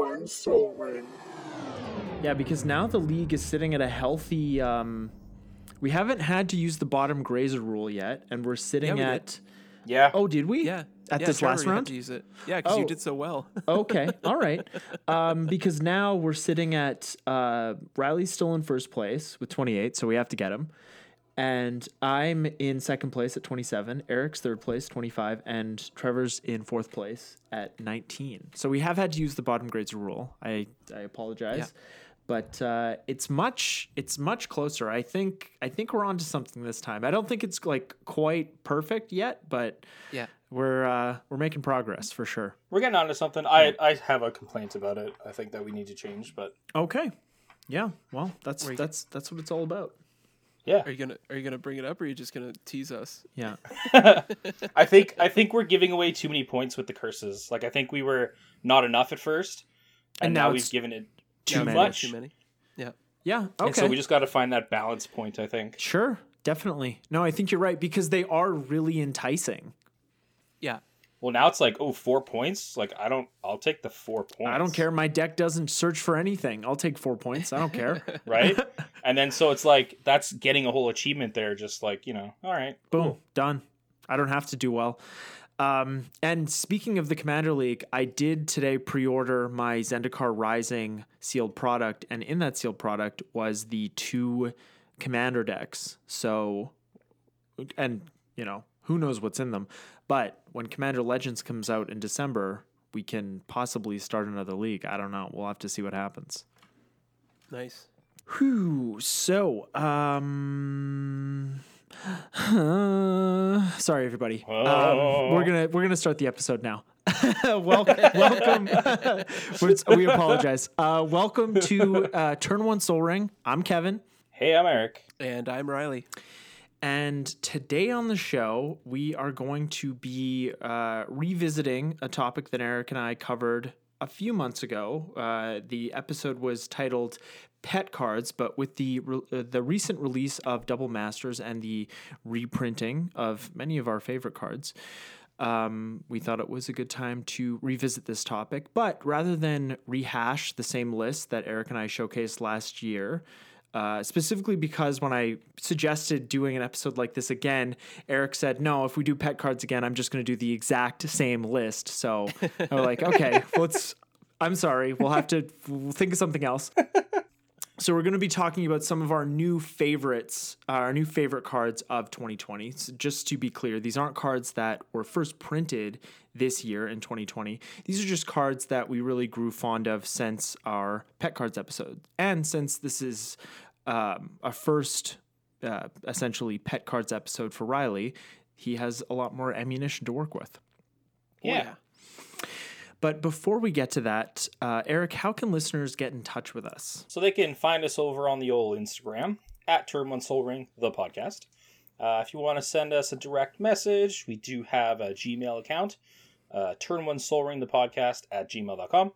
one soul ring. Yeah, because now the league is sitting at a healthy. Um, we haven't had to use the bottom grazer rule yet, and we're sitting we did. at. Yeah. Oh, did we? Yeah. At yeah, this Trevor, last round. to use it. Yeah, because Oh. you did so well. okay, all right. Um, because now we're sitting at uh, Riley's still in first place with 28, so we have to get him. And I'm in second place at 27. Eric's third place, 25, and Trevor's in fourth place at 19. So we have had to use the bottom grades rule. I I apologize. Yeah. But uh, it's much it's much closer. I think I think we're onto something this time. I don't think it's like quite perfect yet, but yeah. we're uh, we're making progress for sure. We're getting onto something. I I have a complaint about it. I think that we need to change, but Okay. Yeah. Well, that's that's that's what it's all about. Yeah. Are you gonna Are you gonna bring it up, or are you just gonna tease us? Yeah. I think I think we're giving away too many points with the curses. Like I think we were not enough at first, and, And now, now we've given it too too many. much. Too many. Yeah. Yeah. Okay. And so we just got to find that balance point. I think. sure. Definitely. No, I think you're right because they are really enticing. Yeah. Well, now it's like oh four points. Like I don't. I'll take the four points. I don't care. My deck doesn't search for anything. I'll take four points. I don't care. right? and then so it's like that's getting a whole achievement there. Just like you know, all right, Boom. Done. I don't have to do well. Um, and speaking of the Commander League, I did today pre-order my Zendikar Rising sealed product, and in that sealed product was the two Commander decks. So, and you know who knows what's in them, but when Commander Legends comes out in December, we can possibly start another league. I don't know. We'll have to see what happens. Nice. Whew. So, um, sorry everybody. Um, we're gonna we're gonna start the episode now. welcome, welcome. We're- we apologize. Uh, welcome to uh, Turn One Soul Ring. I'm Kevin, Hey, I'm Eric. And I'm Riley. And today on the show we are going to be uh, revisiting a topic that Eric and I covered a few months ago. Uh, the episode was titled "Pet Cards," but with the re- uh, the recent release of Double Masters and the reprinting of many of our favorite cards. Um, we thought it was a good time to revisit this topic, but rather than rehash the same list that Eric and I showcased last year, uh, specifically because when I suggested doing an episode like this again, Eric said, "No, if we do pet cards again, I'm just going to do the exact same list." So I was like, "Okay, let's." I'm sorry, we'll have to we'll think of something else. So we're going to be talking about some of our new favorites, uh, our new favorite cards of 2020. So just to be clear, these aren't cards that were first printed this year in 2020. These are just cards that we really grew fond of since our pet cards episode, and since this is um, a first, uh, essentially pet cards episode for Riley, he has a lot more ammunition to work with. Yeah. But before we get to that, uh, Eric, how can listeners get in touch with us? So they can find us over on the old Instagram at Turn One Soul Ring, the podcast. Uh, if you want to send us a direct message, we do have a Gmail account, uh, Turn One Soul Ring, the podcast at gmail.com.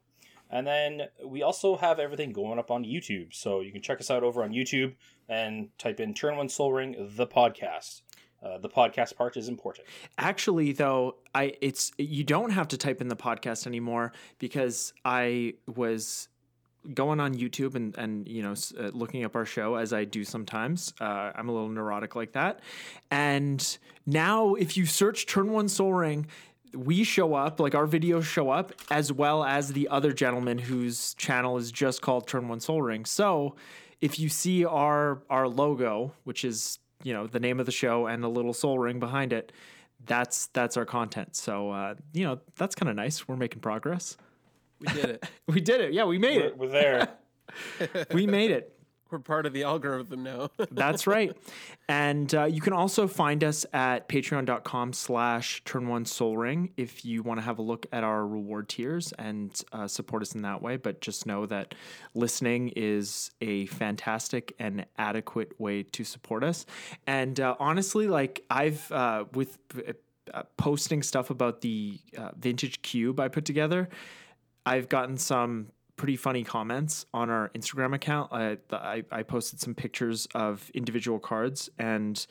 And then we also have everything going up on YouTube. So you can check us out over on YouTube and type in Turn One Soul Ring, the podcast. Uh, the podcast part is important. Actually, though, I it's you don't have to type in the podcast anymore because I was going on YouTube and and you know uh, looking up our show as I do sometimes. Uh, I'm a little neurotic like that, and now if you search "Turn One Soul Ring." We show up, like our videos show up, as well as the other gentleman whose channel is just called Turn One Soul Ring. So, if you see our our logo, which is you know the name of the show and a little soul ring behind it, that's that's our content. So uh, you know that's kind of nice. We're making progress. We did it. We did it. Yeah, we made We're, it. we're there. We made it. We're part of the algorithm now. That's right. And uh, you can also find us at patreon.com slash turn one soul ring if you want to have a look at our reward tiers and uh, support us in that way. But just know that listening is a fantastic and adequate way to support us. And uh, honestly, like I've, uh, with uh, posting stuff about the uh, vintage cube I put together, I've gotten some pretty funny comments on our Instagram account. I, I, I posted some pictures of individual cards, and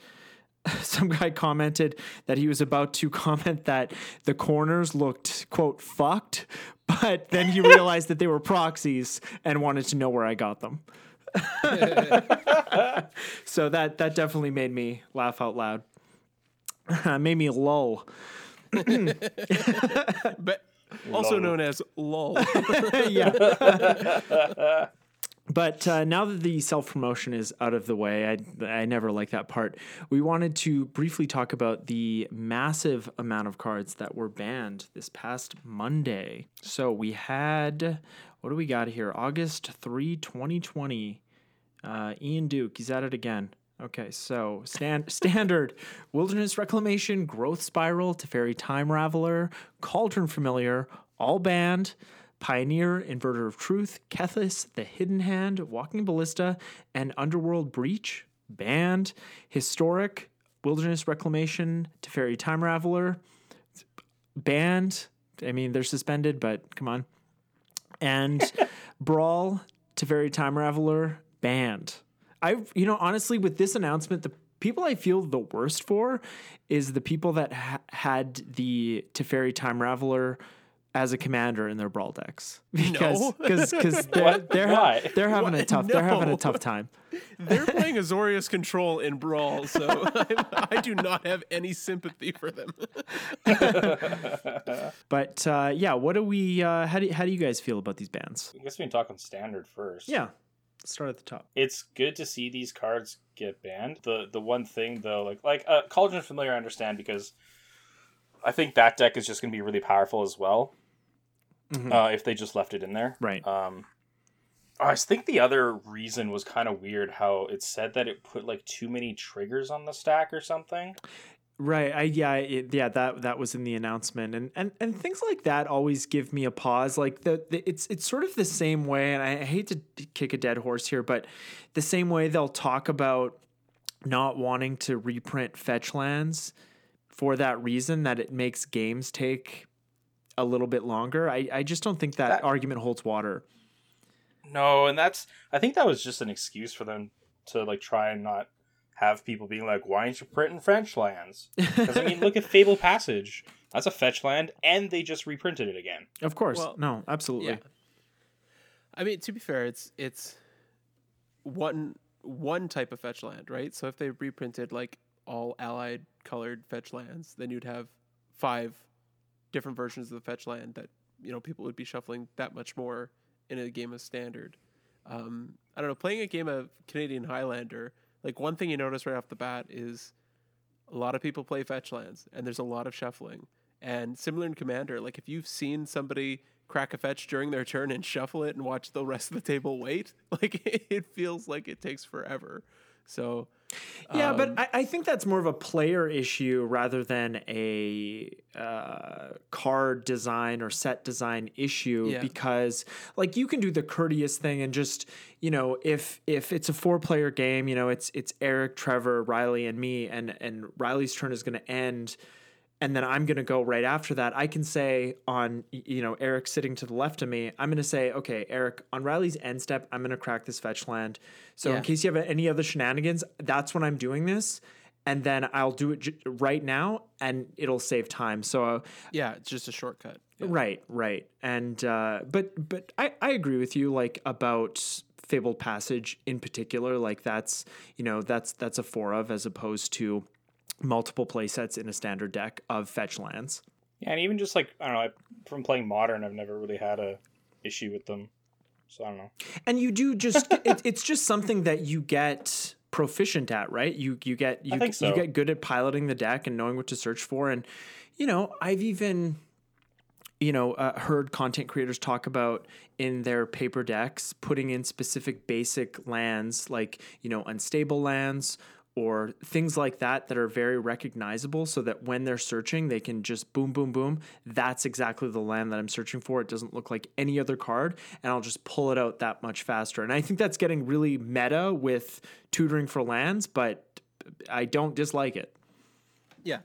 some guy commented that he was about to comment that the corners looked quote fucked, but then he realized that they were proxies and wanted to know where I got them. so that that definitely made me laugh out loud. made me lull. But also known as LOL. yeah. But uh, now that the self promotion is out of the way, I, I never like that part. We wanted to briefly talk about the massive amount of cards that were banned this past Monday. So we had, what do we got here? August 3, 2020. Uh, Ian Duke, he's at it again. Okay, so stand, standard Wilderness Reclamation, Growth Spiral, Teferi Time Raveler, Cauldron Familiar, all banned. Pioneer, Inverter of Truth, Kethis, The Hidden Hand, Walking Ballista, and Underworld Breach, banned. Historic, Wilderness Reclamation, Teferi Time Raveler, banned. I mean, they're suspended, but come on. And Brawl, Teferi Time Raveler, banned. I, you know, honestly, with this announcement, the people I feel the worst for is the people that ha- had the Teferi Time Raveler as a commander in their brawl decks because No. because because they're they're, ha- they're having a What? tough they're having a tough time. They're playing Azorius Control in Brawl, so I, I do not have any sympathy for them. But uh, yeah, what do we? Uh, how do how do you guys feel about these bans? I guess we can talk on standard first. Yeah, let's start at the top. it's good to see these cards get banned. The the one thing though, like like uh, Cauldron Familiar, I understand because I think that deck is just going to be really powerful as well Mhm. uh, if they just left it in there. Right. Um, I think the other reason was kind of weird. How it said that it put like too many triggers on the stack or something. Right. I yeah it, yeah that that was in the announcement and and and things like that always give me a pause. Like the, the it's it's sort of the same way, and I hate to kick a dead horse here, but the same way they'll talk about not wanting to reprint fetch lands for that reason that it makes games take a little bit longer. I I just don't think that, That- argument holds water. No, and that's I think that was just an excuse for them to like try and not have people being like, "Why aren't you printing French lands?" Because I mean, look at Fabled Passage. That's a fetch land, and they just reprinted it again. Of course. Well, no, absolutely. Yeah. I mean, to be fair, it's it's one one type of fetch land, right? So if they reprinted like all allied colored fetch lands, then you'd have five different versions of the fetch land that you know people would be shuffling that much more in a game of standard. Um, I don't know, playing a game of Canadian Highlander, like one thing you notice right off the bat is a lot of people play fetch lands, and there's a lot of shuffling. And similar in Commander, like if you've seen somebody crack a fetch during their turn and shuffle it and watch the rest of the table wait, like it feels like it takes forever. So Yeah, um, but I, I think that's more of a player issue rather than a uh, card design or set design issue Yeah. because like you can do the courteous thing and just you know if if it's a four player game you know it's it's Eric, Trevor, Riley, and me and and Riley's turn is going to end. And then I'm going to go right after that. I can say on, you know, Eric sitting to the left of me, I'm going to say, okay, Eric, on Riley's end step, I'm going to crack this fetch land. So in case you have any other shenanigans, that's when I'm doing this. And then I'll do it j- right now and it'll save time. So, uh, yeah, it's just a shortcut. Yeah. right, right. And, uh, but, but I, I agree with you, like, about Fabled Passage in particular. Like, that's, you know, that's, that's a four of as opposed to multiple play sets in a standard deck of fetch lands. Yeah, and even just like I don't know, I, from playing modern, I've never really had a issue with them. So I don't know. and you do just it, it's just something that you get proficient at right you you get you, so. you get good at piloting the deck and knowing what to search for and you know i've even you know uh, heard content creators talk about in their paper decks putting in specific basic lands like you know unstable lands or things like that that are very recognizable so that when they're searching they can just boom boom boom that's exactly the land that i'm searching for it doesn't look like any other card and i'll just pull it out that much faster and i think that's getting really meta with tutoring for lands but i don't dislike it Yeah.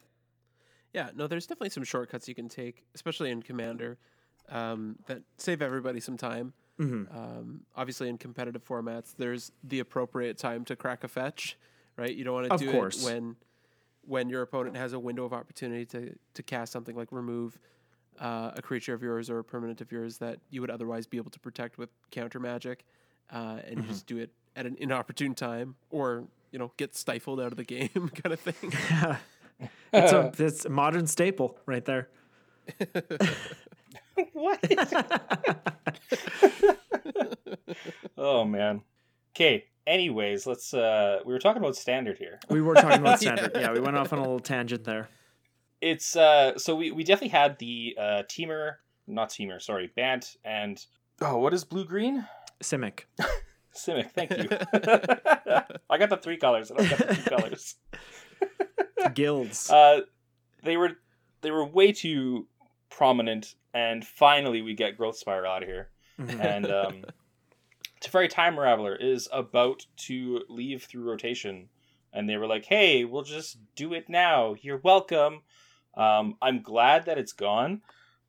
Yeah, no, there's definitely some shortcuts you can take, especially in Commander, um, that save everybody some time. Mm-hmm. Um, obviously, in competitive formats, there's the appropriate time to crack a fetch, right? You don't want to Of do course. it when when your opponent has a window of opportunity to to cast something like remove uh, a creature of yours or a permanent of yours that you would otherwise be able to protect with counter magic, uh, and you just do it at an inopportune time, or you know get stifled out of the game, kind of thing. it's a it's a modern staple right there. what? oh man. Okay. Anyways, let's. uh We were talking about standard here. We were talking about standard. yeah, we went off on a little tangent there. It's uh. So we we definitely had the uh Temur, not Temur. Sorry, Bant and oh, what is blue green? Simic. Simic. Thank you. I got the three colors. I don't got the two colors. Guilds. Uh, they were they were way too prominent, and finally we get Growth Spiral out of here. Mhm. And um, Teferi Time Raveler is about to leave through rotation, and they were like, "Hey, we'll just do it now. You're welcome." Um, I'm glad that it's gone,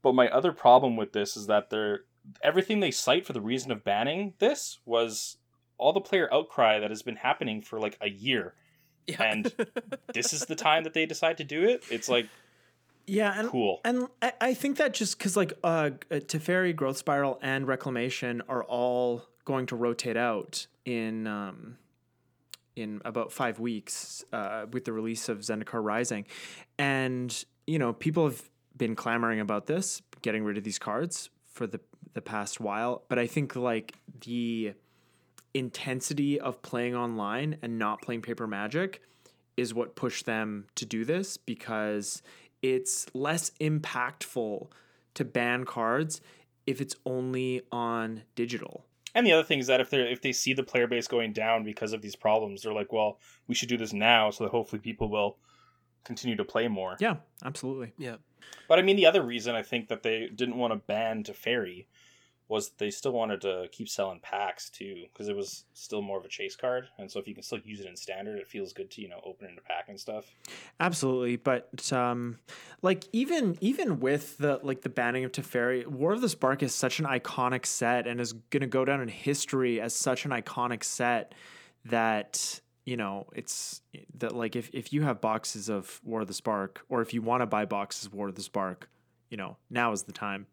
but my other problem with this is that they're everything they cite for the reason of banning this was all the player outcry that has been happening for like a year. Yeah. And This is the time that they decide to do it. It's like Yeah, and cool. and I, I think that just because like uh, uh, Teferi, Growth Spiral, and Reclamation are all going to rotate out in um, in about five weeks uh, with the release of Zendikar Rising, and you know people have been clamoring about this, getting rid of these cards for the the past while. But I think like the intensity of playing online and not playing paper magic is what pushed them to do this because it's less impactful to ban cards if it's only on digital. And the other thing is that if they if they see the player base going down because of these problems, they're like, well, we should do this now so that hopefully people will continue to play more. Yeah, absolutely. yeah. But I mean, the other reason I think that they didn't want to ban Teferi was they still wanted to keep selling packs too because it was still more of a chase card, and so if you can still use it in standard, it feels good to you know open it in a pack and stuff. Absolutely, but um, like even even with the like the banning of Teferi, War of the Spark is such an iconic set and is going to go down in history as such an iconic set that you know it's that like if if you have boxes of War of the Spark or if you want to buy boxes of War of the Spark, you know now is the time.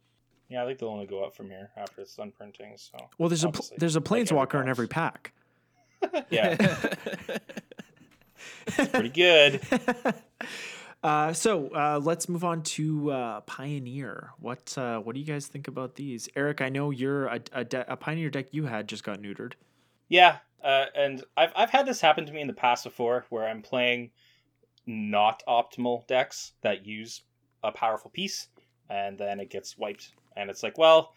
Yeah, I think they'll only go up from here after it's done printing. So Well, there's a pl- there's a like planeswalker in every pack. yeah, pretty good. Uh, so uh, let's move on to uh, Pioneer. What uh, what do you guys think about these, Eric? I know you're a, a, de- a Pioneer deck you had just got neutered. Yeah, uh, and I've I've had this happen to me in the past before, where I'm playing not optimal decks that use a powerful piece, and then it gets wiped, and it's like, well,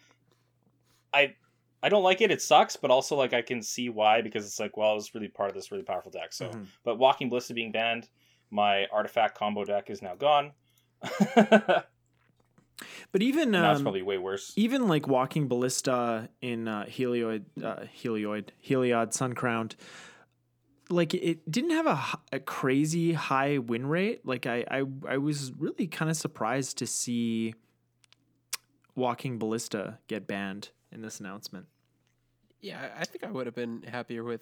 I I don't like it. It sucks, but also like I can see why because it's like, well, it was really part of this really powerful deck. So, Mhm. but Walking Ballista being banned, my artifact combo deck is now gone. But even that's um, probably way worse. even like walking ballista in uh, helioid uh, helioid heliod sun crowned like it didn't have a crazy high win rate like i i, I was really kind of surprised to see walking ballista get banned in this announcement Yeah, I I think I would have been happier with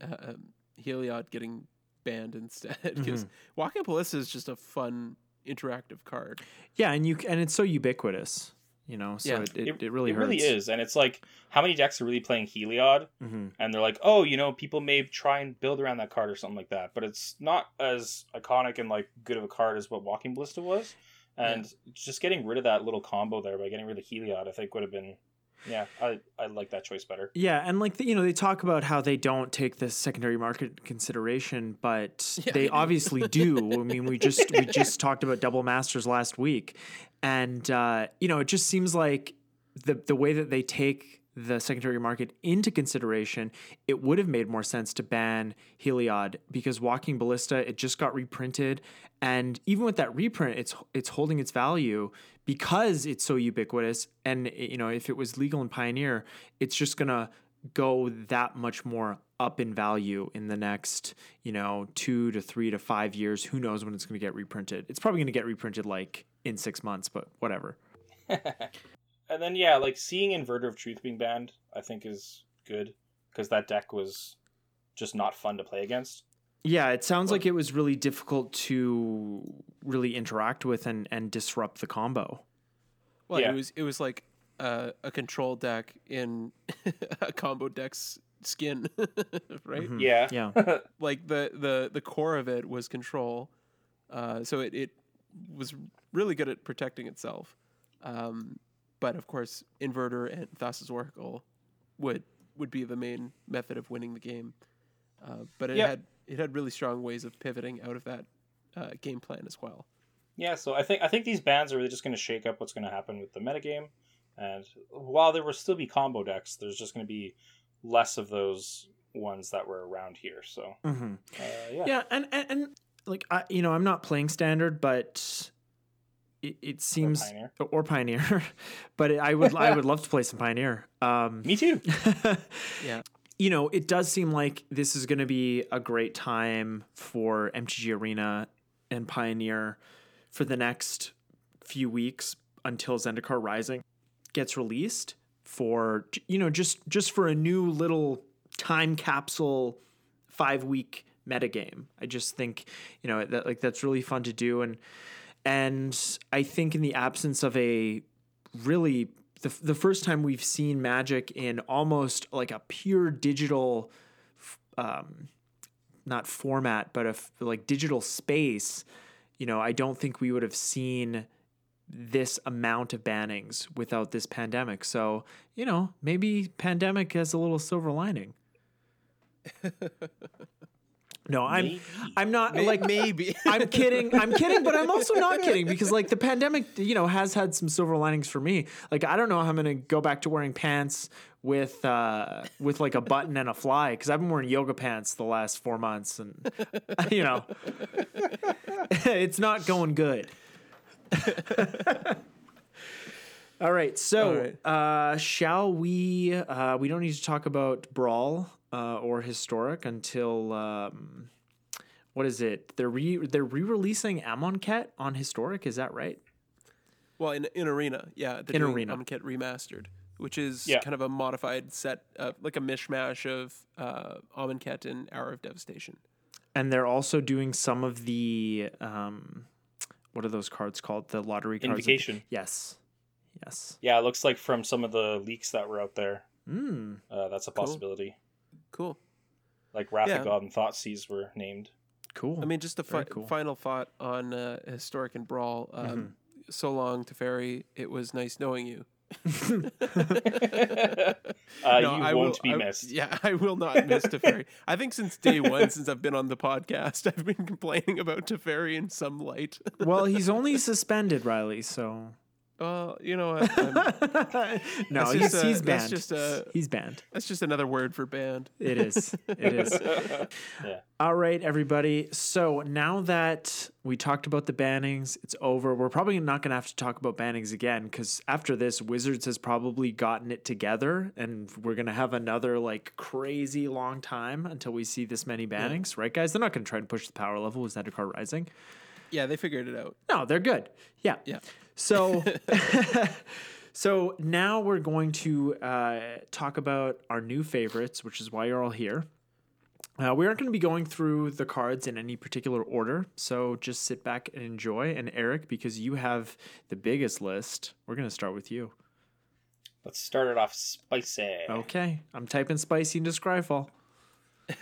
uh, um, Heliod getting banned instead because Walking Ballista is just a fun interactive card. yeah and you and it's so ubiquitous you know so Yeah. it, it, it really it hurts really is, and it's like how many decks are really playing Heliod, Mhm. and they're like, oh, you know, people may try and build around that card or something like that, but it's not as iconic and like good of a card as what Walking Ballista was, and just getting rid of that little combo there by getting rid of Heliod, I think would have been, yeah, I I like that choice better. Yeah, and like the, you know, they talk about how they don't take the secondary market consideration, but Yeah, they they obviously do. I mean, we just we just talked about double masters last week, and uh, you know, it just seems like the the way that they take the secondary market into consideration, it would have made more sense to ban Heliod because Walking Ballista it just got reprinted, and even with that reprint, it's it's holding its value because it's so ubiquitous. And you know, if it was legal in Pioneer, it's just gonna go that much more up in value in the next you know two to three to five years. Who knows when it's gonna get reprinted? It's probably gonna get reprinted like in six months, but whatever. And then yeah, like seeing Inverter of Truth being banned, I think is good because that deck was just not fun to play against. Yeah, it sounds like it was really difficult to really interact with and, and disrupt the combo. Well, Yeah. it was it was like uh, a control deck in a combo deck's skin, right? Mhm. Yeah. Yeah. Like the the the core of it was control, uh, so it it was really good at protecting itself. Um, but of course, inverter and Thassa's Oracle would would be the main method of winning the game. Uh, but it Yep. had it had really strong ways of pivoting out of that uh, game plan as well. Yeah, so I think I think these bans are really just going to shake up what's going to happen with the metagame, and while there will still be combo decks, there's just going to be less of those ones that were around here. So hmm uh, yeah. Yeah, and, and and like I, you know, I'm not playing standard, but it, it seems Pioneer. or pioneer, but I would I would love to play some pioneer. Um, me too. Yeah. you know, it does seem like this is going to be a great time for MTG Arena and Pioneer for the next few weeks until Zendikar Rising gets released for you know just just for a new little time capsule 5 week metagame. I just think, you know, that like that's really fun to do and and I think in the absence of a really the, the first time we've seen magic in almost like a pure digital um not format but a f- like digital space you know i don't think we would have seen this amount of bannings without this pandemic. So you know maybe pandemic has a little silver lining no i'm Maybe. i'm not May- like maybe I'm kidding. I'm kidding, but I'm also not kidding because like the pandemic, you know, has had some silver linings for me. Like I don't know how I'm gonna go back to wearing pants with uh with like a button and a fly because I've been wearing yoga pants the last four months and you know it's not going good. All right, so All uh, shall we? Uh, we don't need to talk about brawl uh, or historic until um, what is it? They're re they're re-releasing Amonkhet on historic. Is that right? Well, in in arena, yeah, they're In doing Arena. Amonkhet remastered, which is Yeah. kind of a modified set, uh, like a mishmash of uh, Amonkhet and Hour of Devastation. And they're also doing some of the um, what are those cards called? The lottery cards. Invocation. Yes, yes. Yeah, it looks like from some of the leaks that were out there, Mm. uh, that's a Cool. possibility. Cool. Like Wrath Yeah. of God and Thoughtseize were named. Cool. I mean, just a fi- cool. final thought on uh, historic and brawl. Um, Mm-hmm. So long, Teferi. It was nice knowing you. uh, No, you I won't will- be I- missed. Yeah, I will not miss Teferi. I think since day one, since I've been on the podcast, I've been complaining about Teferi in some light. well, he's only suspended, Riley. So well, you know what? No, he's, a- he's banned. just a- he's banned. that's just another word for banned. It is. It is. Yeah. All right, everybody. So now that we talked about the bannings, it's over. We're probably not going to have to talk about bannings again because after this, Wizards has probably gotten it together, and we're going to have another like crazy long time until we see this many bannings, right, guys? They're not going to try and push the power level with Zendikar Rising. Yeah, they figured it out. No, they're good. Yeah. Yeah. So, so now we're going to uh, talk about our new favorites, which is why you're all here. Uh, we aren't going to be going through the cards in any particular order, so just sit back and enjoy. And Eric, because you have the biggest list, we're going to start with you. Let's start it off spicy. Okay, I'm typing spicy into Scryfall.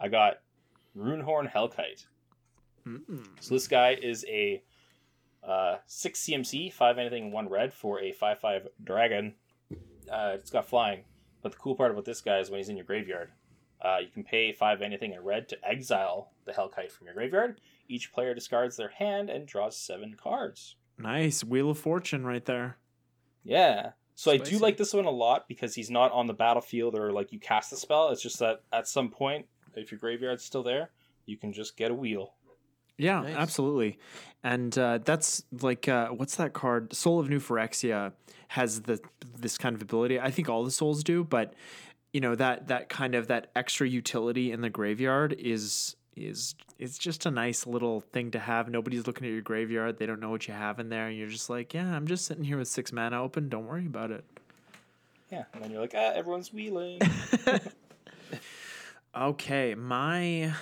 I got Runehorn Hellkite. So this guy is a uh, six CMC, five anything, one red for a five five dragon. Uh, it's got flying, but the cool part about this guy is when he's in your graveyard, uh, you can pay five anything in red to exile the Hellkite from your graveyard. Each player discards their hand and draws seven cards. Nice Wheel of Fortune right there. Yeah. So I do like this one a lot because he's not on the battlefield or like you cast the spell. It's just that at some point, if your graveyard's still there, you can just get a wheel. Yeah, Nice. absolutely. And uh, that's like uh, what's that card? Soul of New Phyrexia has the this kind of ability. I think all the souls do, but you know that that kind of that extra utility in the graveyard is is it's just a nice little thing to have. Nobody's looking at your graveyard. They don't know what you have in there, and you're just like, yeah, I'm just sitting here with six mana open. Don't worry about it. Yeah, and then you're like, ah, everyone's wheeling. Okay, my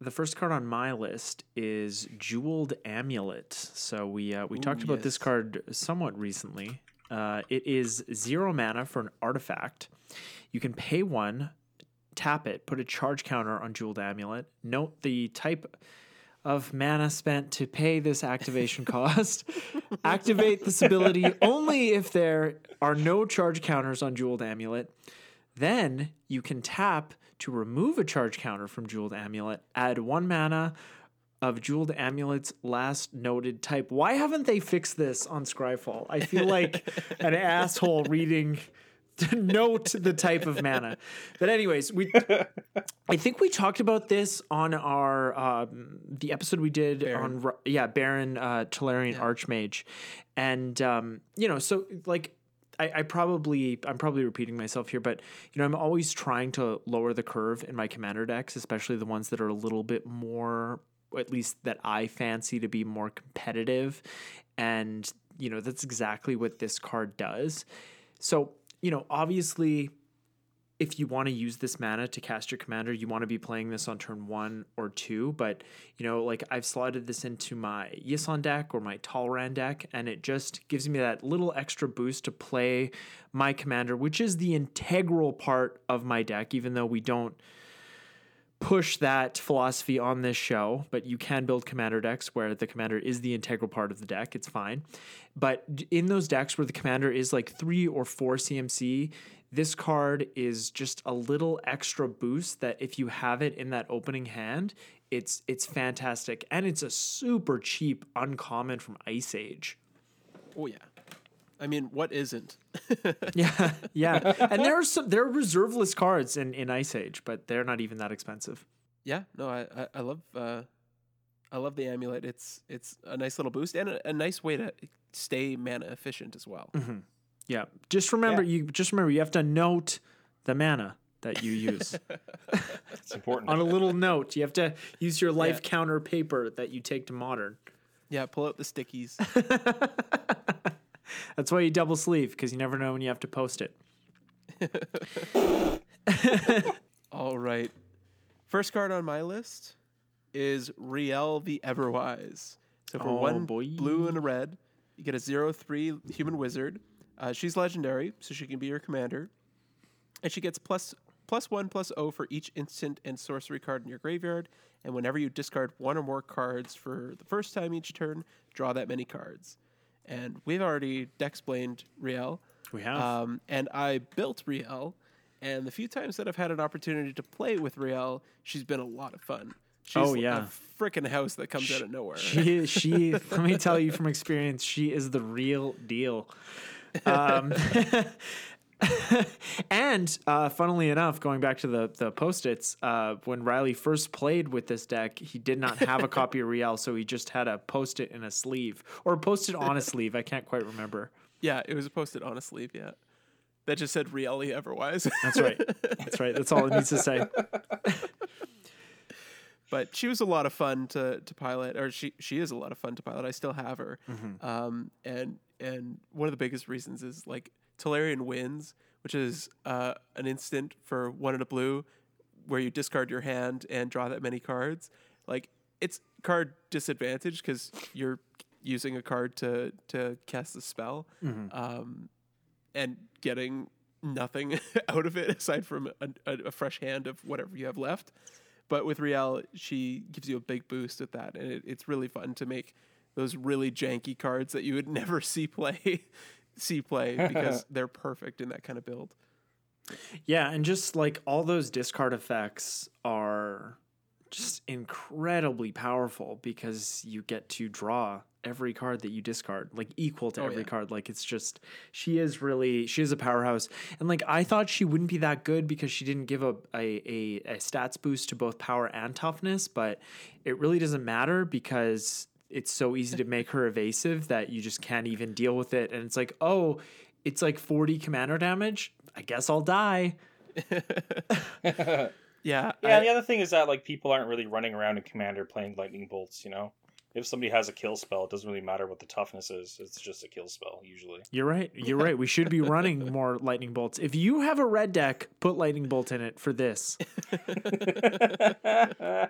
the first card on my list is Jeweled Amulet. So we uh, we Ooh, talked about this card somewhat recently. Uh, it is zero mana for an artifact. You can pay one, tap it, put a charge counter on Jeweled Amulet. Note the type of mana spent to pay this activation cost. Activate this ability only if there are no charge counters on Jeweled Amulet. Then you can tap to remove a charge counter from Jeweled Amulet, add one mana of Jeweled Amulet's last noted type. Why haven't they fixed this on Scryfall? I feel like an asshole reading to note the type of mana. But anyways, we I think we talked about this on our um, the episode we did Baron. on yeah Baron uh, Talarian Archmage, and um, you know so like I, I probably I'm probably repeating myself here, but you know I'm always trying to lower the curve in my commander decks, especially the ones that are a little bit more, at least that I fancy to be more competitive, and you know that's exactly what this card does. So you know obviously if you want to use this mana to cast your commander, you want to be playing this on turn one or two. But you know, like I've slotted this into my Yisan deck or my Talrand deck, and it just gives me that little extra boost to play my commander, which is the integral part of my deck, even though we don't push that philosophy on this show, but you can build commander decks where the commander is the integral part of the deck. It's fine. But in those decks where the commander is like three or four CMC, this card is just a little extra boost that if you have it in that opening hand, it's it's fantastic. And it's a super cheap uncommon from Ice Age. Oh yeah. I mean, what isn't? Yeah, yeah. And there are some there are reserveless cards in, in Ice Age, but they're not even that expensive. yeah. No, I I, I love uh, I love the amulet. It's it's a nice little boost and a, a nice way to stay mana efficient as well. Yeah. Just remember Yeah. you just remember you have to note the mana that you use. It's important. On a little note, you have to use your life Yeah. counter paper that you take to modern. Yeah, pull out the stickies. That's why you double sleeve because you never know when you have to post it. All right. First card on my list is Rielle the Everwise. So for Oh, one boy. blue and a red, you get a zero three human wizard. Uh, she's legendary, so she can be your commander, and she gets plus plus one plus O for each instant and sorcery card in your graveyard. And whenever you discard one or more cards for the first time each turn, draw that many cards. And we've already explained Rielle. We have. Um, and I built Rielle, and the few times that I've had an opportunity to play with Rielle, she's been a lot of fun. She's Oh, yeah. a freaking house that comes out of nowhere. she she let me tell you from experience, she is the real deal. Um, and uh, funnily enough, going back to the the post-its, uh, when Riley first played with this deck, he did not have a copy of Rielle, so he just had a post-it in a sleeve or post-it on a sleeve. I can't quite remember. yeah, it was posted on a sleeve. Yeah, that just said Rielle Everwise. That's right. That's right. That's all it needs to say. but she was a lot of fun to to pilot, or she she is a lot of fun to pilot. I still have her, um, and and one of the biggest reasons is like Tolarian Winds, which is uh, an instant for one in a blue, where you discard your hand and draw that many cards. Like it's card disadvantage because you're using a card to to cast a spell, um, and getting nothing out of it aside from a, a, a fresh hand of whatever you have left. But with Rielle, she gives you a big boost at that, and it, it's really fun to make those really janky cards that you would never see play see play because they're perfect in that kind of build. Yeah, and just like all those discard effects are just incredibly powerful because you get to draw every card that you discard, like equal to Oh, every yeah. card. Like it's just she is really she is a powerhouse. And like I thought she wouldn't be that good because she didn't give a a, a, a stats boost to both power and toughness, but it really doesn't matter because it's so easy to make her evasive that you just can't even deal with it. And it's like, oh, it's like 40 commander damage. I guess I'll die. Yeah, Yeah, I- the other thing is that like people aren't really running around in Commander playing lightning bolts, you know. if somebody has a kill spell, it doesn't really matter what the toughness is. It's just a kill spell usually. You're right. You're right. We should be running more lightning bolts. If you have a red deck, put lightning bolt in it for this.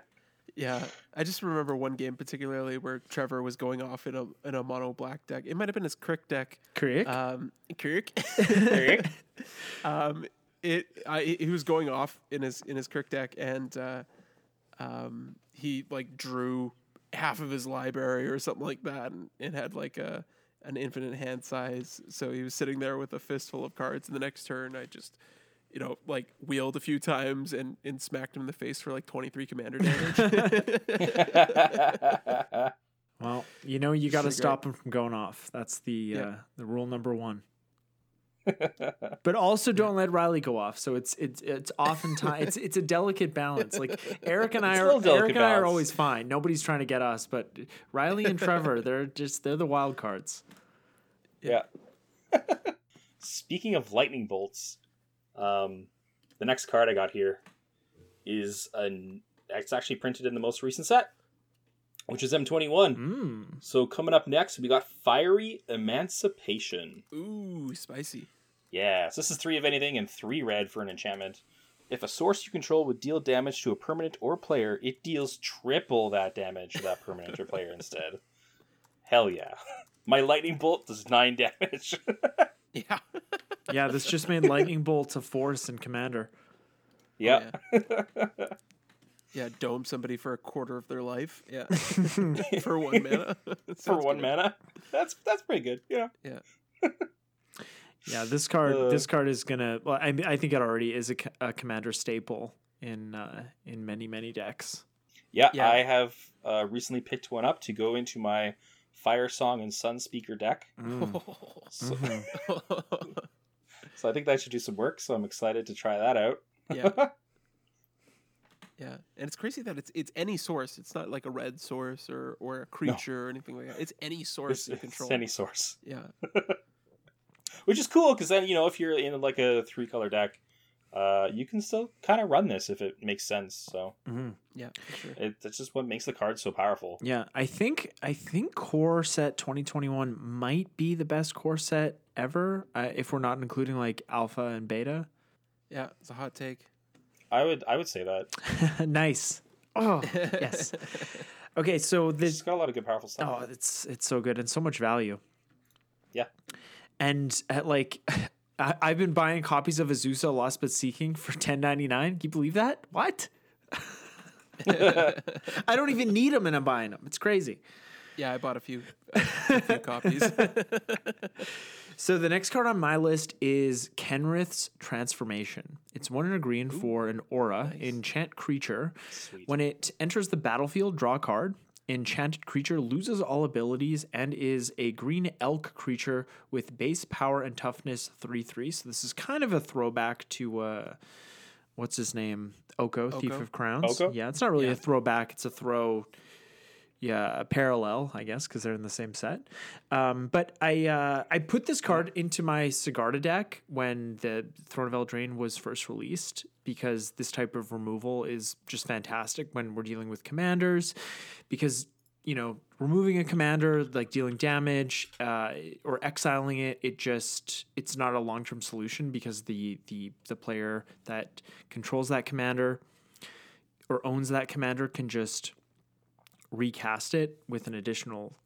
Yeah, I just remember one game particularly where Trevor was going off in a in a mono black deck. It might have been his K'rrik deck. K'rrik? Um, K'rrik. um, it I, he was going off in his in his K'rrik deck, and uh, um, he like drew half of his library or something like that, and it had like a an infinite hand size. So he was sitting there with a fistful of cards. And the next turn, I just you know, like wheeled a few times and, and smacked him in the face for like 23 commander damage. well, you know, you got to stop him from going off. That's the Yeah. uh, the rule number one. But also don't let Riley go off. So it's it's it's oftentimes it's it's a delicate balance. Like Eric and I It's are little delicate Eric and I are always fine. Nobody's trying to get us, but Riley and Trevor, they're just they're the wild cards. yeah. Speaking of lightning bolts, um, the next card I got here is an. It's actually printed in the most recent set, which is M21. Mm. So coming up next, we got Fiery Emancipation. Ooh, spicy. Yeah, so this is three of anything and three red for an enchantment. If a source you control would deal damage to a permanent or player, it deals triple that damage to that permanent or player instead. Hell yeah. My lightning bolt does nine damage. Yeah. Yeah, this just made lightning bolts a force and commander. yeah. Yeah, dome somebody for a quarter of their life. Yeah. for one mana. For one good. mana. That's that's pretty good. Yeah. Yeah. Yeah, this card Uh. this card is gonna. Well, I I think it already is a, a commander staple in uh, in many many decks. Yeah, Yeah. I have uh, recently picked one up to go into my Firesong and Sunspeaker deck. Mm. So, Mhm. so I think that should do some work. So I'm excited to try that out. yeah. Yeah. And it's crazy that it's it's any source. It's not like a red source or or a creature or anything like that. It's any source It's, you it's control. any source. Yeah. which is cool because then you know if you're in like a three color deck uh you can still kind of run this if it makes sense so Mhm. Yeah, for sure. it, that's just what makes the card so powerful Yeah, I think I think core set 2021 might be the best core set ever uh, if we're not including like alpha and beta. Yeah, it's a hot take. i would i would say that nice. Oh yes. Okay, so it's this got a lot of good powerful stuff oh it's it's so good and so much value. Yeah. And at like. I, I've been buying copies of Azusa Lost But Seeking for 10.99. Can you believe that? What? I don't even need them and I'm buying them. It's crazy. Yeah, I bought a few, a few copies. So the next card on my list is Kenrith's Transformation. It's one in a green for an aura, enchant creature. Sweet. When it enters the battlefield, draw a card. Enchanted creature loses all abilities and is a green elk creature with base power and toughness 3 3. So this is kind of a throwback to uh what's his name? Oko, Thief of Crowns. Oko? Yeah, it's not really Yeah. a throwback, it's a throw yeah, parallel, I guess, because they're in the same set. Um, but I uh, I put this card into my Sigarda deck when the Throne of Eldraine was first released because this type of removal is just fantastic when we're dealing with commanders, because you know removing a commander like dealing damage uh, or exiling it it just it's not a long-term solution because the the the player that controls that commander or owns that commander can just recast it with an additional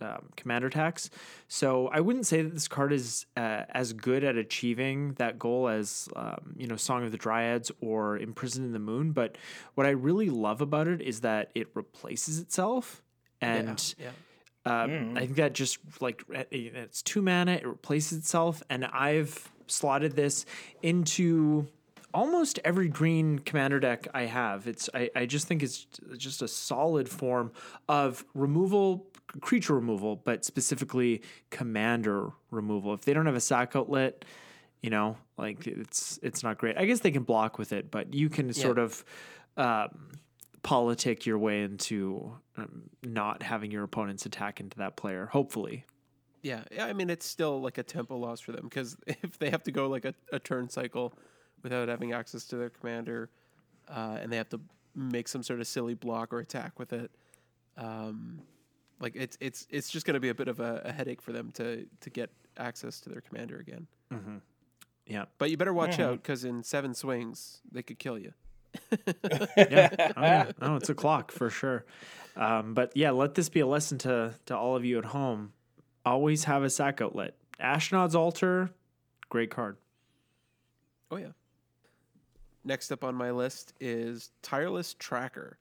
um, commander tax. So I wouldn't say that this card is uh, as good at achieving that goal as um, you know Song of the Dryads or Imprisoned in the Moon. But what I really love about it is that it replaces itself, and yeah. um, I think that just like it's two mana, it replaces itself, and I've slotted this into almost every green commander deck I have. It's I, I just think it's just a solid form of removal, creature removal, but specifically commander removal. If they don't have a sack outlet, you know, like it's it's not great. I guess they can block with it, but you can sort of um, politic your way into um, not having your opponents attack into that player. Hopefully, Yeah, yeah. I mean, it's still like a tempo loss for them because if they have to go like a, a turn cycle without having access to their commander, uh, and they have to make some sort of silly block or attack with it, um, like it's it's it's just going to be a bit of a, a headache for them to to get access to their commander again. Mm-hmm. Yeah. But you better watch Mhm. out because in seven swings they could kill you. yeah. Oh, yeah. Oh, it's a clock for sure. Um, but yeah, let this be a lesson to to all of you at home. Always have a sack outlet. Ashnod's altar, great card. Oh yeah. Next up on my list is tireless tracker.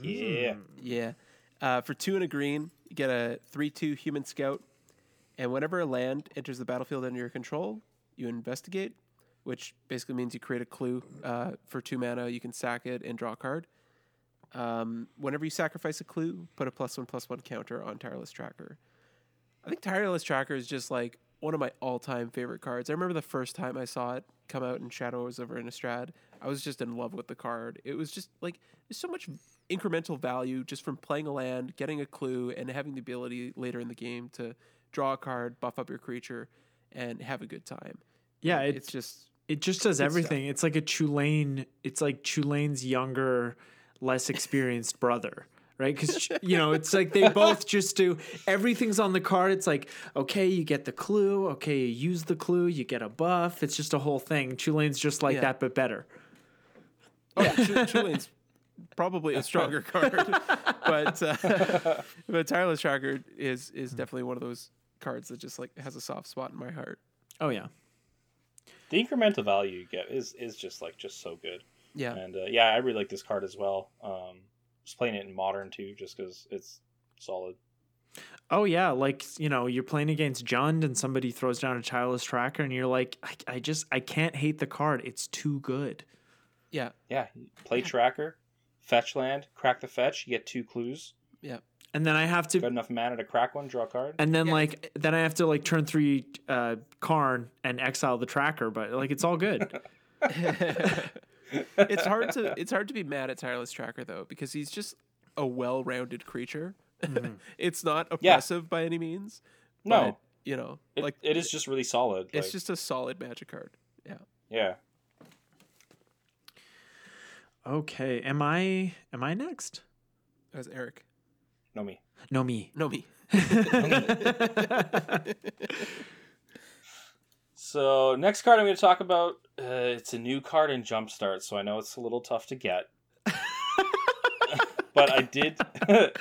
Yeah. Yeah. Uh, for two and a green, you get a 3 2 human scout. And whenever a land enters the battlefield under your control, you investigate, which basically means you create a clue. Uh, for two mana, you can sack it and draw a card. Um, whenever you sacrifice a clue, put a plus one plus one counter on Tireless Tracker. I think Tireless Tracker is just like one of my all time favorite cards. I remember the first time I saw it come out in Shadows over Innistrad. I was just in love with the card. It was just like there's so much incremental value just from playing a land, getting a clue, and having the ability later in the game to draw a card, buff up your creature, and have a good time. Yeah, it, it's just it just does everything. It's like a Chulane. It's like Chulane's younger, less experienced brother. Right, because you know it's like they both just do everything's on the card. It's like okay, you get the clue. Okay, you use the clue, you get a buff. It's just a whole thing. Chulane's just like Yeah. that, but better. oh, yeah, Chu- Chulane's probably a stronger card, but uh, but Tireless Tracker is is definitely one of those cards that just like has a soft spot in my heart. Oh yeah, The incremental value you get is is just like just so good. Yeah, And uh, yeah, I really like this card as well. Um, just playing it in modern too, just because it's solid. Oh yeah, like you know, you're playing against Jund and somebody throws down a tireless tracker, and you're like, I, I just I can't hate the card. It's too good. yeah, Yeah, play tracker, fetch land, crack the fetch. You get two clues. yeah. And then I have to, Got enough mana to crack one, draw a card. and then Yeah. like then I have to like turn three uh Karn and exile the tracker, but like it's all good. it's hard to it's hard to be mad at Tireless Tracker though because he's just a well-rounded creature. Mhm. it's not Yeah. oppressive by any means. no, but, you know, it, like it is just really solid. it's like, just a solid magic card. Yeah. yeah. Okay, am I am I next? As Eric. No me. No, me. No me. So next card I'm going to talk about. Uh, it's a new card in Jumpstart, so I know it's a little tough to get. but I did.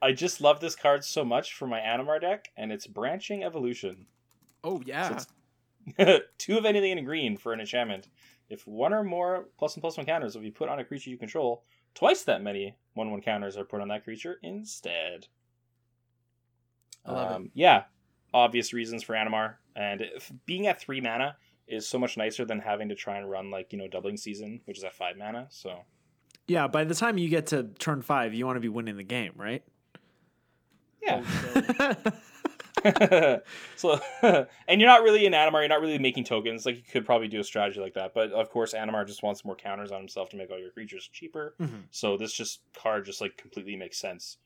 I just love this card so much for my Animar deck, and it's Branching Evolution. Oh yeah. it's- Two of anything in green for an enchantment. If one or more plus and plus one counters will be put on a creature you control, twice that many one one counters are put on that creature instead. I love it. Um, Yeah, obvious reasons for Animar, and if being at three mana is so much nicer than having to try and run like you know doubling season, which is at five mana. So yeah, by the time you get to turn five, you want to be winning the game, right? yeah. Oh, so and you're not really in Animar, you're not really making tokens. Like you could probably do a strategy like that, but of course Animar just wants more counters on himself to make all your creatures cheaper. Mhm. So this just card just like completely makes sense.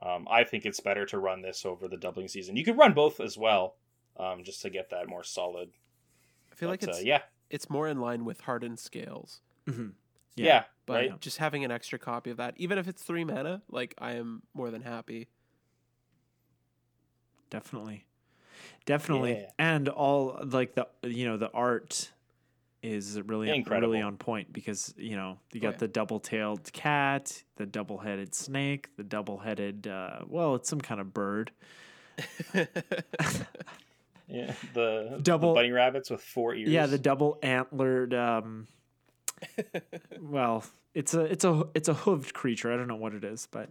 Um, I think it's better to run this over the doubling season. You could run both as well, um, just to get that more solid. I feel like it's uh, yeah, it's more in line with hardened scales. Mhm. yeah, Yeah. But right. just having an extra copy of that, even if it's three mana, like I am more than happy. Definitely. Definitely. Yeah. And all like the you know, the art is really Incredible. really on point because, you know, you got yeah. the double-tailed cat, the double-headed snake, the double-headed uh well, it's some kind of bird. Yeah, the the Double- bunny rabbits with four ears. Yeah, the double antlered um well, it's a it's a it's a hooved creature. I don't know what it is, but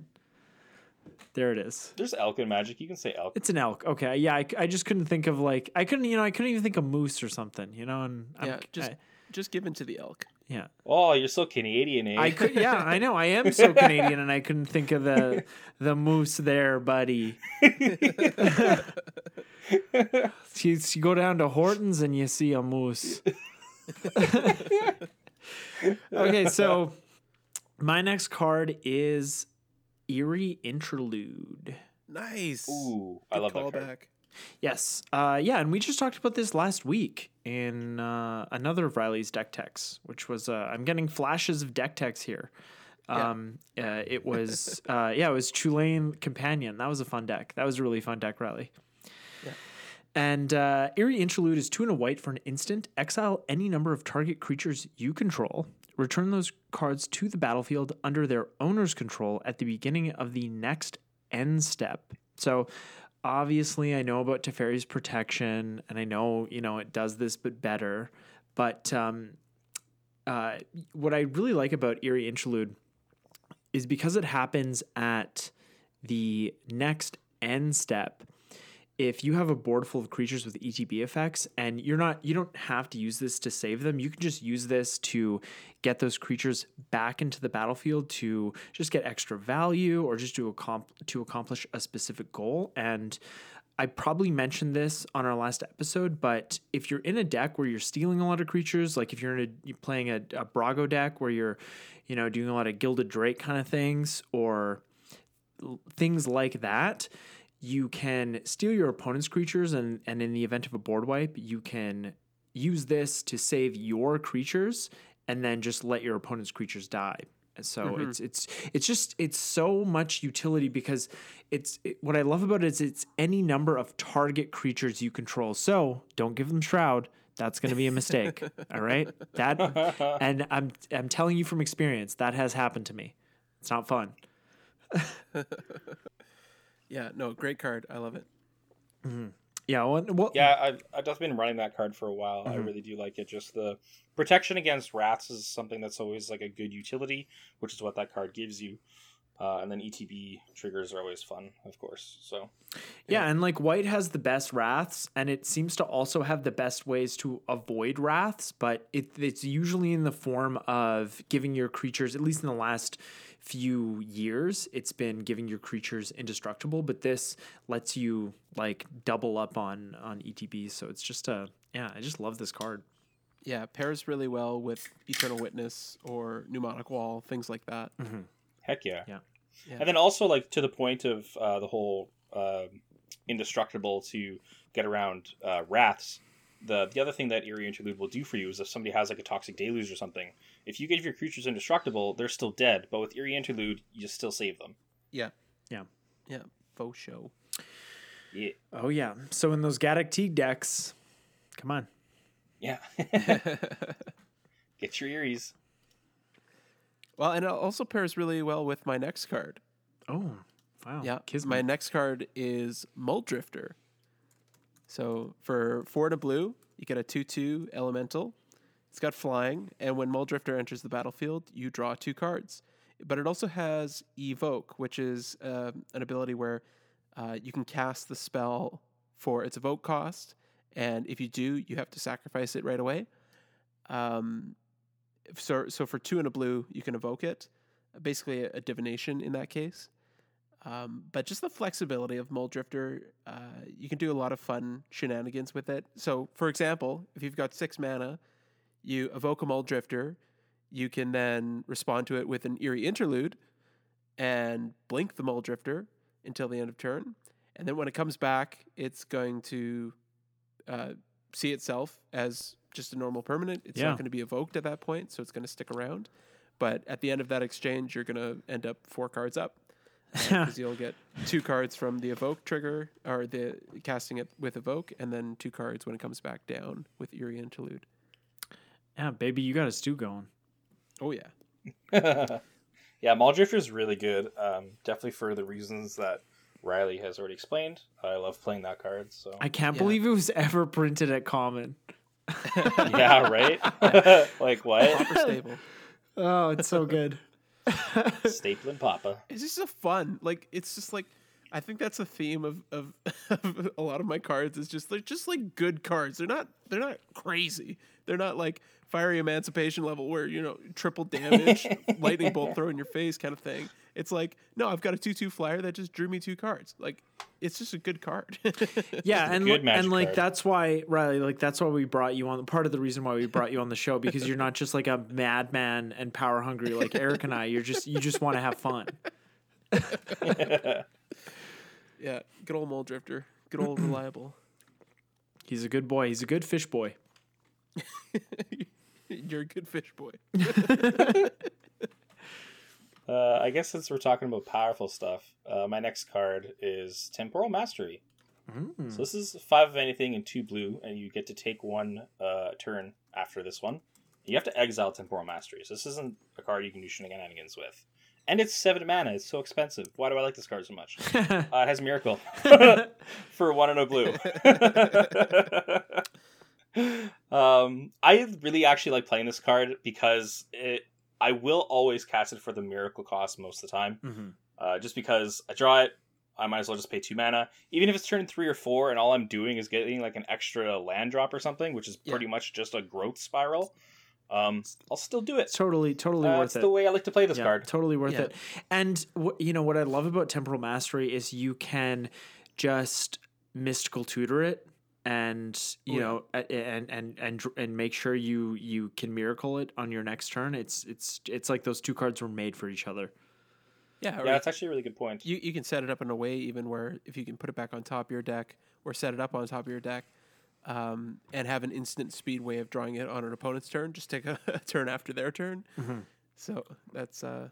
there it is. There's elk in Magic. You can say elk. It's an elk. Okay. Yeah, I, I just couldn't think of like I couldn't you know I couldn't even think of moose or something. You know, and I'm, Yeah, just- I- just given to the elk. Yeah. Oh, you're so Canadian, eh? I could yeah I know I am so Canadian and I couldn't think of the the moose there, buddy. you, you go down to Hortons and you see a moose. okay, so my next card is Eerie Interlude. Nice. Ooh, I Good love that card. Yes. Uh, yeah, and we just talked about this last week in uh, another of Riley's deck techs, which was uh, I'm getting flashes of deck techs here. Yeah. Um, uh, it was uh, yeah, it was Chulane Companion. That was a fun deck. That was a really fun deck, Riley. Yeah. And uh, Eerie Interlude is two and a white for an instant. Exile any number of target creatures you control. Return those cards to the battlefield under their owner's control at the beginning of the next end step. So, obviously, I know about Teferi's protection, and I know you know it does this, but better. But um, uh, what I really like about Eerie Interlude is because it happens at the next end step. If you have a board full of creatures with ETB effects and you're not you don't have to use this to save them, you can just use this to get those creatures back into the battlefield to just get extra value or just to accom- to accomplish a specific goal. And I probably mentioned this on our last episode, but if you're in a deck where you're stealing a lot of creatures, like if you're in a you're playing a, a Brago deck where you're, you know, doing a lot of Gilded Drake kind of things or things like that, you can steal your opponent's creatures and and in the event of a board wipe, you can use this to save your creatures and then just let your opponent's creatures die. And So mm-hmm. it's it's it's just it's so much utility because it's it, what I love about it is it's any number of target creatures you control. So don't give them shroud. That's going to be a mistake. all right, that and I'm I'm telling you from experience that has happened to me. It's not fun. Yeah, no, great card. I love it. Yeah. Well, well Yeah, I've, I've definitely been running that card for a while. I Mhm. really do like it. Just the protection against wraths is something that's always like a good utility, which is what that card gives you. Uh, and then ETB triggers are always fun, of course. So Yeah, and like white has the best wraths, and it seems to also have the best ways to avoid wraths, but it, it's usually in the form of giving your creatures, at least in the last few years, it's been giving your creatures indestructible, but this lets you like double up on on ETB, So it's just a yeah, I just love this card. Yeah, pairs really well with Eternal Witness or Mnemonic Wall, things like that. Heck yeah. Yeah. Yeah. And then also like to the point of uh, the whole um indestructible to get around uh, wraths. The the other thing that Eerie Interlude will do for you is if somebody has like a toxic deluge or something, if you give your creatures indestructible, they're still dead. But with Eerie Interlude, you just still save them. Yeah. Yeah. Yeah. Faux show. Yeah, Oh yeah. So in those Gaddock Teeg decks, come on. yeah. Get your Eries. Well, and it also pairs really well with my next card. Oh wow. Yeah, Kismet. my next card is Mulldrifter. So for four and a blue, you get a two-two elemental. It's got flying, and when Mulldrifter enters the battlefield, you draw two cards. But it also has Evoke, which is um, an ability where uh, you can cast the spell for its evoke cost, and if you do, you have to sacrifice it right away. Um, so, so for two and a blue, you can evoke it, basically a, a divination in that case. Um, but just the flexibility of Mulldrifter, uh, you can do a lot of fun shenanigans with it. So, for example, if you've got six mana, you evoke a Mulldrifter, you can then respond to it with an Eerie Interlude and blink the Mulldrifter until the end of turn. And then when it comes back, it's going to uh, see itself as just a normal permanent. It's Yeah. not going to be evoked at that point, so it's going to stick around. But at the end of that exchange, you're going to end up four cards up because you'll get two cards from the evoke trigger or the casting it with evoke, and then two cards when it comes back down with Eerie Interlude. Yeah, baby, you got a stew going. Oh yeah, yeah, Mulldrifter is really good. Um, definitely for the reasons that Riley has already explained. I love playing that card. So I can't Yeah. believe it was ever printed at Common. yeah, right. like what? Pauper stable. Oh, it's so good. Stapling Papa. It's just a fun. Like it's just like I think that's a theme of, of, of a lot of my cards. Is just they're just like good cards. They're not they're not crazy. They're not like fiery emancipation level where you know triple damage, lightning bolt throw in your face kind of thing. It's like no, I've got a two two flyer that just drew me two cards. Like it's just a good card. Yeah, and good li- and like card. that's why Riley, like that's why we brought you on. Part of the reason why we brought you on the show because you're not just like a madman and power hungry like Eric and I. You're just you just want to have fun. yeah, good old Mulldrifter. Good old reliable. He's a good boy. He's a good fish boy. You're a good fish boy. Uh, I guess since we're talking about powerful stuff, uh, my next card is Temporal Mastery. Mm. So this is five of anything and two blue, and you get to take one uh, turn after this one. You have to exile Temporal Mastery. So this isn't a card you can do shenanigans with. And it's seven mana. It's so expensive. Why do I like this card so much? Uh, it has Miracle for one and a blue. um, I really actually like playing this card because it. I will always cast it for the Miracle cost most of the time Mhm. uh, just because I draw it, I might as well just pay two mana. Even if it's turn three or four, and all I'm doing is getting like an extra land drop or something, which is Yeah. pretty much just a growth spiral. Um, I'll still do it. Totally, totally Uh, worth that's it. the way I like to play this yeah, card. Totally worth Yeah. it. And what you know what I love about Temporal Mastery is you can just mystical tutor it and you Oh, know a- and and and and make sure you you can miracle it on your next turn. It's it's it's like those two cards were made for each other. Yeah, Yeah, that's actually a really good point. you, you can set it up in a way even where if you can put it back on top of your deck or set it up on top of your deck um, and have an instant speed way of drawing it on an opponent's turn, just take a, a turn after their turn. Mhm. So that's uh,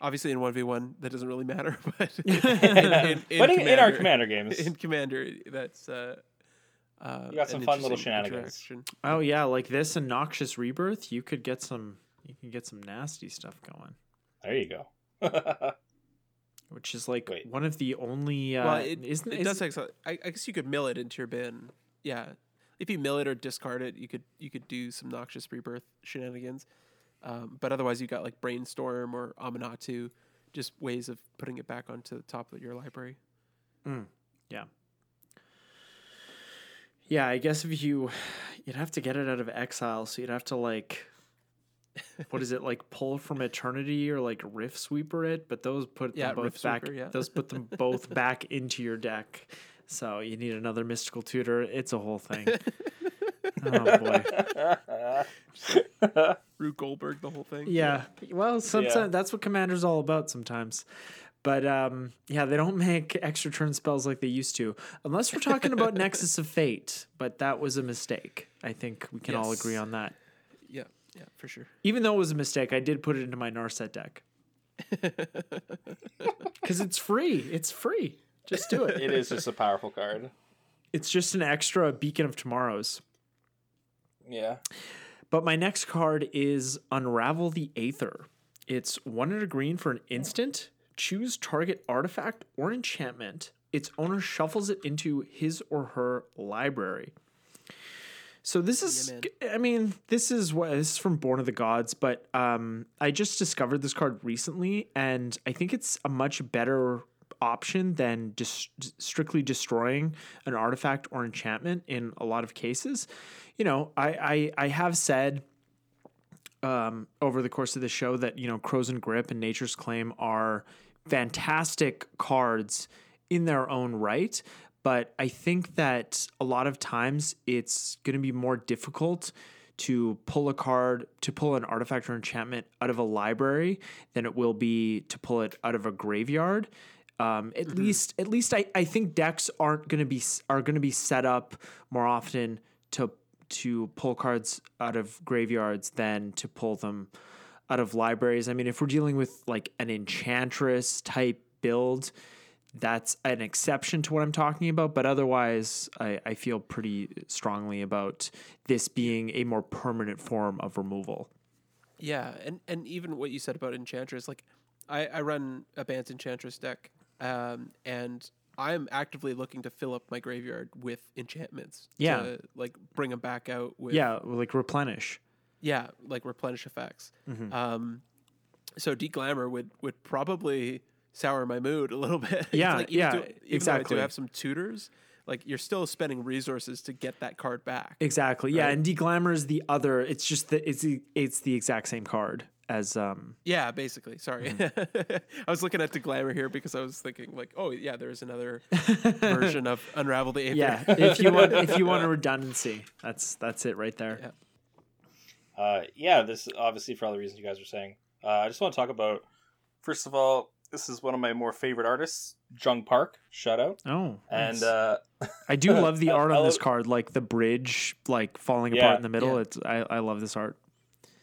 obviously in 1v1, that doesn't really matter. But in, in- but in, in our Commander- commander games, in Commander, that's. Uh, uh, You got some fun little shenanigans. interaction. Oh yeah, like this and Noxious Rebirth, you could get some you can get some nasty stuff going. there you go. Which is like Wait. one of the only uh well, it, isn't it is- does take. so- I, I guess you could mill it into your bin. Yeah, if you mill it or discard it, you could you could do some noxious rebirth shenanigans. Um, but otherwise, you got like brainstorm or Aminatou, just ways of putting it back onto the top of your library. Yeah, I guess if you you'd have to get it out of exile, so you'd have to like what is it like pull from eternity or like rift sweeper it, but those put Yeah, them both Rift back Sweeper, yeah. those put them both back into your deck. So you need another mystical tutor. It's a whole thing. oh boy. Rube Goldberg, the whole thing. Yeah. Well, sometimes Yeah. that's what Commander's all about sometimes. But um, yeah, they don't make extra turn spells like they used to, unless we're talking about Nexus of Fate. But that was a mistake. I think we can all agree on that. yeah, yeah, for sure. Even though it was a mistake, I did put it into my Narset deck because it's free. It's free. Just do it. it is just a powerful card. It's just an extra Beacon of Tomorrows. Yeah. But my next card is Unravel the Aether. It's one and a green for an instant. Choose target artifact or enchantment. Its owner shuffles it into his or her library. So this is, man. I mean, this is what this is from Born of the Gods, but um, I just discovered this card recently, and I think it's a much better option than just strictly destroying an artifact or enchantment in a lot of cases. You know, I I, I have said um, over the course of the show that you know Krosan Grip and Nature's Claim are fantastic cards in their own right, but I think that a lot of times it's going to be more difficult to pull a card to pull an artifact or enchantment out of a library than it will be to pull it out of a graveyard. Um, at least, at least I, I think decks aren't going to be are going to be set up more often to to pull cards out of graveyards than to pull them out of libraries. I mean, if we're dealing with like an enchantress type build, that's an exception to what I'm talking about. But otherwise, I, I feel pretty strongly about this being a more permanent form of removal. Yeah, and and even what you said about Enchantress, like I, I run a Bant Enchantress deck, um, and I'm actively looking to fill up my graveyard with enchantments. Yeah. to, like bring them back out with Yeah, like replenish. yeah, like replenish effects. Mhm. Um, so Glamour would would probably sour my mood a little bit. Yeah, like yeah, I exactly. do have some tutors. Like you're still spending resources to get that card back. Exactly. Yeah, Right. and Deglamer is the other. It's just the it's the it's the exact same card as um. Yeah, basically. Sorry, Mm-hmm. I was looking at the glamour here because I was thinking like, oh yeah, there's another version of Unravel the Aether. Yeah, if you want if you want a redundancy, that's that's it right there. Yeah. Uh, yeah, this obviously for all the reasons you guys are saying. Uh, I just want to talk about, first of all, this is one of my more favorite artists, Jung Park. Shout out. Oh, And nice. uh, I do love the art on this card, like the bridge like falling Yeah, apart in the middle. yeah. It's I, I love this art.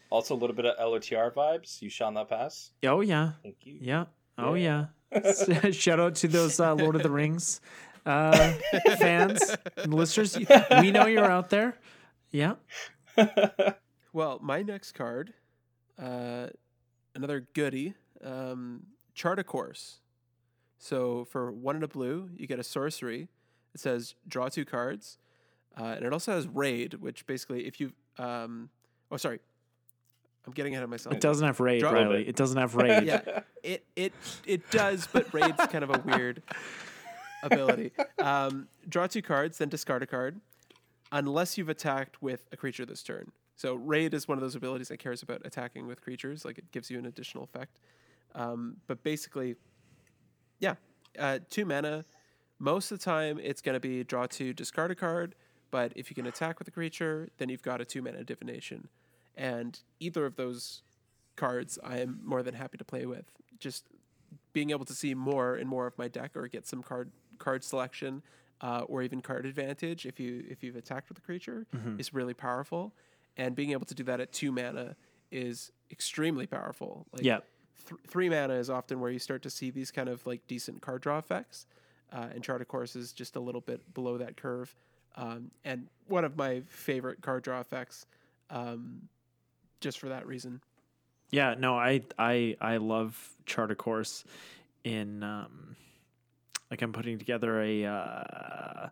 Also, a little bit of LOTR vibes. You shall not pass. Oh yeah, Thank you. yeah. Oh Yeah. yeah. Shout out to those uh, Lord of the Rings uh, fans and listeners. We know you're out there. Yeah. Well, my next card, uh, another goodie, um, chart a course. So for one and a blue, you get a sorcery. It says draw two cards, uh, and it also has raid, which basically, if you, um, oh sorry, I'm getting ahead of myself. It doesn't have raid, Draw- Riley. It doesn't have raid. yeah, it it it does, but raid's kind of a weird ability. Um, draw two cards, then discard a card, unless you've attacked with a creature this turn. So raid is one of those abilities that cares about attacking with creatures, like it gives you an additional effect. Um, but basically, yeah, uh, two mana. Most of the time, it's going to be draw two, discard a card. But if you can attack with a creature, then you've got a two mana divination, and either of those cards I am more than happy to play with. Just being able to see more and more of my deck, or get some card card selection, uh, or even card advantage if you if you've attacked with a creature is really powerful. And being able to do that at two mana is extremely powerful. Like Yeah. th- three mana is often where you start to see these kind of like decent card draw effects. Uh, and Chart a Course is just a little bit below that curve. Um, and one of my favorite card draw effects, um, just for that reason. Yeah, no, I I I love Chart a Course in um like I'm putting together a uh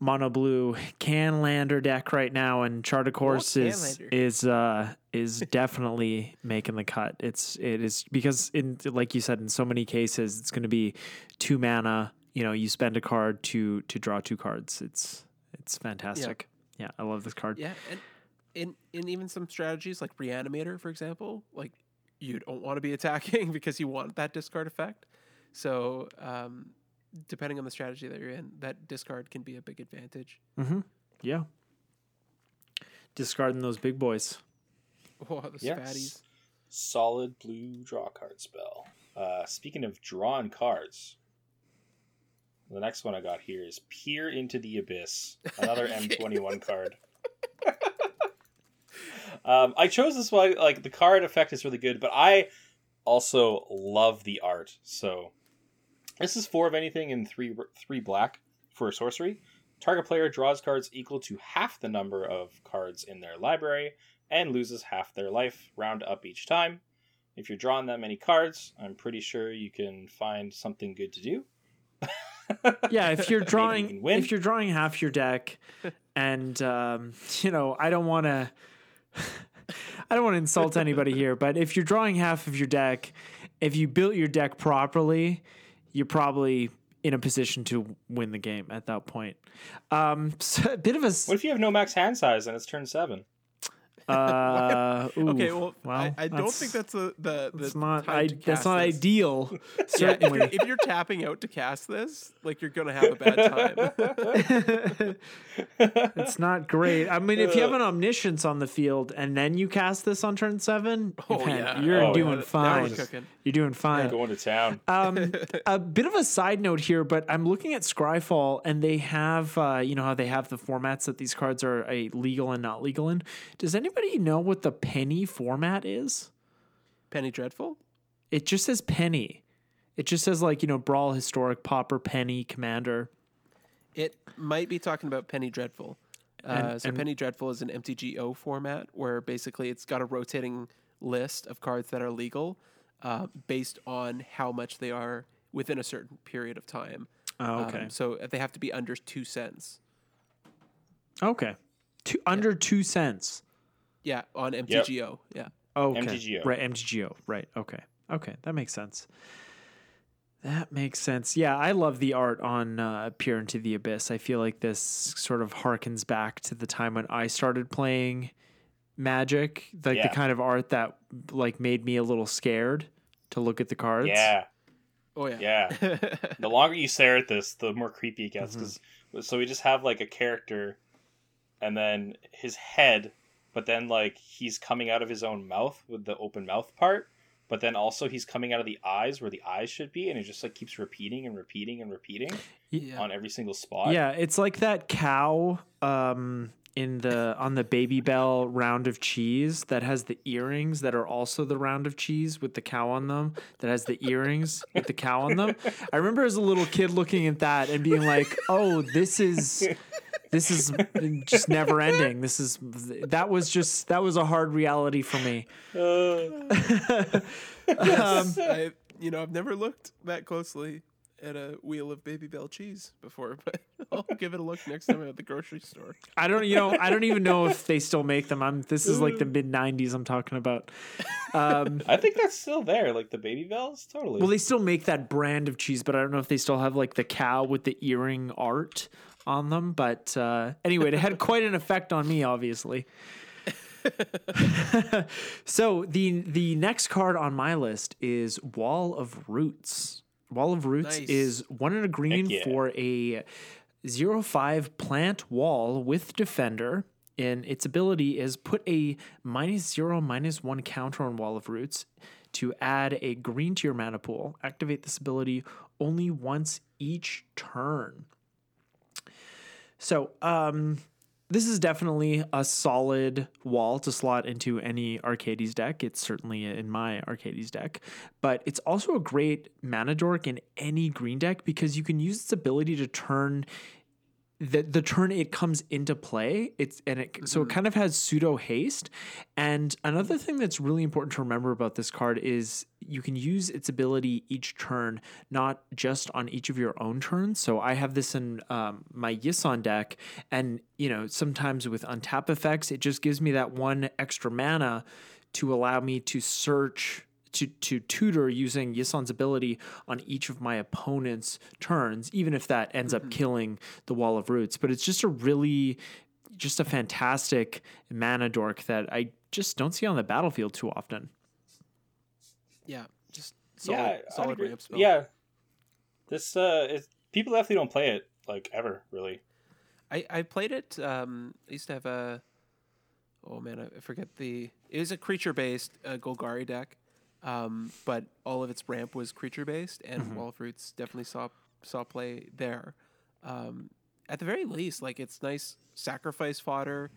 mono blue Canlander deck right now and Chart a Course is is uh is definitely making the cut. It's it is because in like you said in so many cases it's going to be two mana, you know, you spend a card to to draw two cards. It's it's fantastic. Yeah, I love this card. Yeah, and in in even some strategies like Reanimator, for example, like you don't want to be attacking because you want that discard effect. So um, depending on the strategy that you're in, that discard can be a big advantage. Mm-hmm. Yeah. Discarding those big boys. Oh, the Yes. fatties. Solid blue draw card spell. Uh, speaking of drawn cards, the next one I got here is Peer into the Abyss, another M21 card. um, I chose this one, like, the card effect is really good, but I also love the art. So, this is four of anything in three, three black for a sorcery. Target player draws cards equal to half the number of cards in their library and loses half their life, round up each time. If you're drawing that many cards, I'm pretty sure you can find something good to do. Yeah, if you're Maybe you drawing if you're drawing half your deck and um, you know, I don't want to I don't want to insult anybody here, but if you're drawing half of your deck, if you built your deck properly, you're probably in a position to win the game at that point. Um, so a bit of a. What if you have no max hand size and it's turn seven? Uh, ooh, Okay, well, I, well, I don't think that's the the, the that's not time I, to that's cast not this. ideal. Yeah, if, Certainly. you're, if you're tapping out to cast this, like you're gonna have a bad time. it's not great. I mean, if you have an omniscience on the field and then you cast this on turn seven, Oh, man, yeah. you're Oh, doing yeah. Now fine. we're. You're doing fine. Going to town. Um, a bit of a side note here, but I'm looking at Scryfall and they have, uh, you know, how they have the formats that these cards are a legal and not legal in. Does anybody know what the penny format is? Penny Dreadful. It just says penny. It just says like you know brawl, historic, pauper, penny, commander. It might be talking about Penny Dreadful. Uh, so and- Penny Dreadful is an MTGO format where basically it's got a rotating list of cards that are legal uh, based on how much they are within a certain period of time. Oh, Um, okay. so they have to be under two cents. okay. Two, under two cents. Yeah, on MTGO. Yeah. Okay. MTGO. Right, MTGO. Right. Okay. Okay, that makes sense. That makes sense. Yeah, I love the art on uh, Peer into the Abyss. I feel like this sort of harkens back to the time when I started playing Magic, like Yeah. the kind of art that like made me a little scared to look at the cards. Yeah, Oh yeah. yeah. the longer you stare at this, the more creepy it gets. Mhm. Because so we just have like a character, and then his head, but then like he's coming out of his own mouth with the open mouth part. But then also he's coming out of the eyes where the eyes should be, and it just like keeps repeating and repeating and repeating yeah. on every single spot. Yeah, it's like that cow um in the on the Babybel round of cheese that has the earrings that are also the round of cheese with the cow on them that has the earrings with the cow on them i remember as a little kid looking at that and being like oh this is this is just never ending this is that was just that was a hard reality for me Yes, I, you know, I've never looked that closely at a wheel of Babybel cheese before, but I'll give it a look next time I'm at the grocery store. i don't you know i don't even know if they still make them i'm this is like the mid 90s i'm talking about um I think that's still there, like the Babybels. Totally. Well, they still make that brand of cheese, but I don't know if they still have like the cow with the earring art on them. But uh, anyway, it had quite an effect on me, obviously. so the the next card on my list is Wall of Roots. Wall of Roots Nice. is one in a green yeah. for a zero five plant wall with defender. And its ability is put a minus zero, minus one counter on Wall of Roots to add a green to your mana pool. Activate this ability only once each turn. So, um, this is definitely a solid wall to slot into any Arcades deck. It's certainly in my Arcades deck, but it's also a great mana dork in any green deck because you can use its ability to turn the the turn it comes into play it's and it so it kind of has pseudo haste. And another thing that's really important to remember about this card is you can use its ability each turn not just on each of your own turns. So i have this in um, my Yisan deck and you know sometimes with untap effects it just gives me that one extra mana to allow me to search to to tutor using Yisan's ability on each of my opponent's turns, even if that ends up killing the Wall of Roots. But it's just a really just a fantastic mana dork that I just don't see on the battlefield too often. Yeah, just solid, yeah, solid agree. ramp spell. Yeah, this uh, is, people definitely don't play it like ever, really. I, I played it. Um, I used to have a. Oh man, I I forget the. It was a creature based uh, Golgari deck, um, but all of its ramp was creature based, and Wall of Roots definitely saw saw play there. Um, at the very least, like it's nice sacrifice fodder,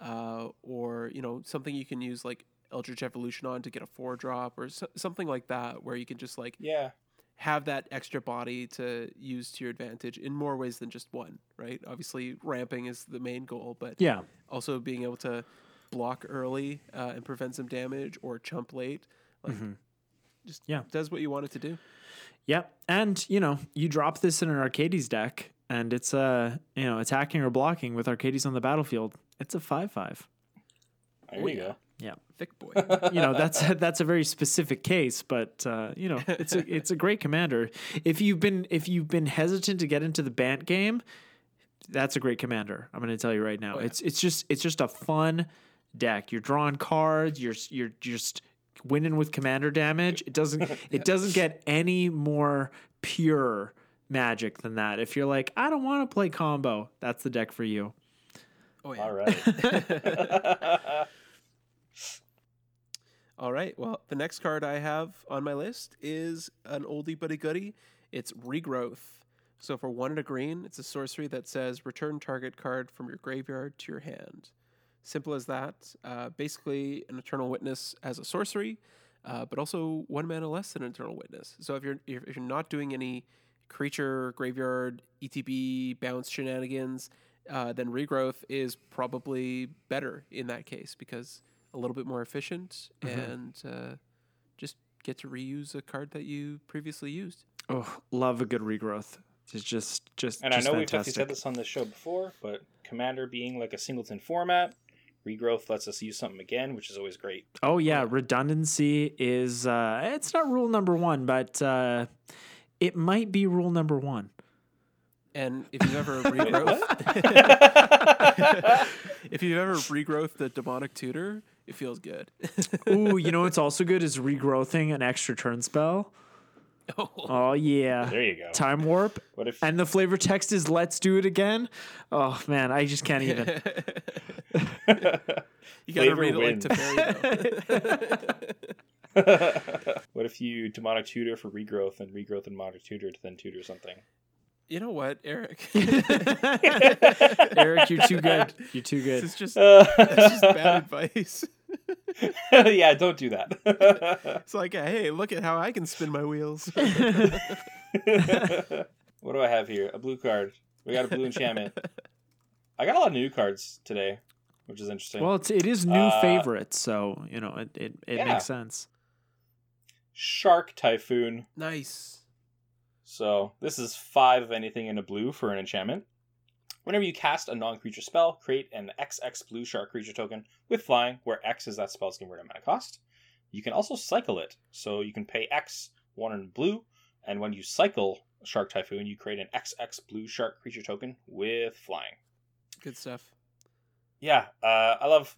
uh, or you know something you can use like Eldritch Evolution on to get a four drop or so, something like that, where you can just like Yeah, have that extra body to use to your advantage in more ways than just one, right? Obviously, ramping is the main goal, but Yeah. also being able to block early uh, and prevent some damage or chump late. Like, just Yeah. does what you want it to do. Yep. And, you know, you drop this in an Arcades deck and it's uh, you know, attacking or blocking with Arcades on the battlefield. It's a 5-5. there Oh, you yeah. go. Yeah. Thick boy. you know that's that's a very specific case, but uh, you know it's a it's a great commander. If you've been if you've been hesitant to get into the Bant game, that's a great commander. I'm going to tell you right now. Oh, yeah. It's it's just it's just a fun deck. You're drawing cards. You're you're just winning with commander damage. It doesn't it doesn't get any more pure magic than that. If you're like I don't want to play combo, that's the deck for you. Oh yeah. All right. All right. Well, the next card I have on my list is an oldie but a goodie. It's Regrowth. So for one and a green, it's a sorcery that says return target card from your graveyard to your hand. Simple as that. Uh, basically, an Eternal Witness as a sorcery, uh, but also one mana less than an Eternal Witness. So if you're if if you're not doing any creature graveyard ETB bounce shenanigans, uh, then Regrowth is probably better in that case because a little bit more efficient and uh, just get to reuse a card that you previously used. Oh, love a good regrowth. It's just just and I just know we've definitely said this on this show before, but Commander being like a singleton format, regrowth lets us use something again, which is always great. Oh yeah, redundancy is uh it's not rule number 1, but uh it might be rule number 1. And if you've ever regrowth, if you've ever regrowth the demonic tutor, it feels good. Ooh, you know what's also good is regrowthing an extra turn spell. Oh, Oh yeah. There you go. Time warp. What if And the flavor text is let's do it again. Oh man, I just can't even. you gotta Flavor read it like wins. Teferi what if you demonic tutor for regrowth and regrowth and demonic tutor to then tutor something? You know what, Eric? Eric, you're too good. You're too good. this good. is just Uh, that's just bad advice. yeah, don't do that. It's like, hey, look at how I can spin my wheels. what do I have here? A blue card. We got a blue enchantment. I got a lot of new cards today, which is interesting. Well, it's, it is new Uh, favorites, so you know it it, it Yeah. makes sense. Shark Typhoon. nice. So this is five of anything in a blue for an enchantment. Whenever you cast a non-creature spell, create an XX blue shark creature token with flying, where X is that spell's converted mana cost. You can also cycle it, so you can pay X one in blue, and when you cycle Shark Typhoon, you create an XX blue shark creature token with flying. Good stuff. Yeah, uh, I love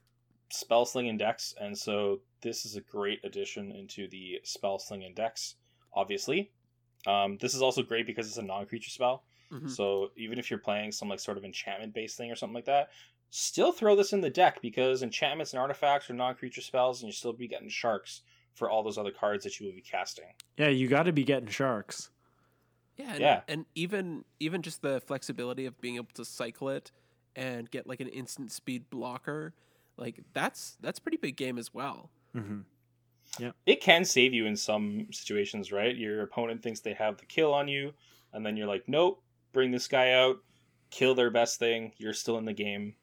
spell slinging decks, and so this is a great addition into the spell slinging decks. Obviously, um, this is also great because it's a non-creature spell. Mhm. So even if you're playing some like sort of enchantment based thing or something like that, still throw this in the deck because enchantments and artifacts are non-creature spells, and you still be getting sharks for all those other cards that you will be casting. Yeah, you got to be getting sharks. Yeah, and, Yeah. and even even just the flexibility of being able to cycle it and get like an instant speed blocker, like that's that's pretty big game as well. hmm It can save you in some situations, right? Your opponent thinks they have the kill on you, and then you're like, nope, bring this guy out, kill their best thing. You're still in the game.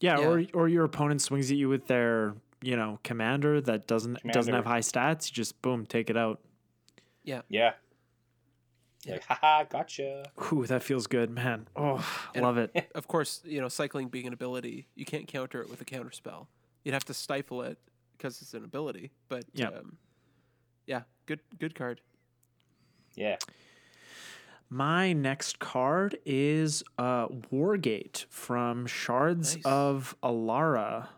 Yeah, Yeah. or or your opponent swings at you with their you know commander that doesn't doesn't have high stats. You just boom, take it out. Yeah. Yeah. Like, haha, gotcha. Ooh, that feels good, man. Oh, And- love it. Of course, you know cycling being an ability, you can't counter it with a counter spell. You'd have to stifle it because it's an ability. But Yeah. um, yeah, good good card. Yeah. My next card is uh, Wargate from Shards Nice. of Alara,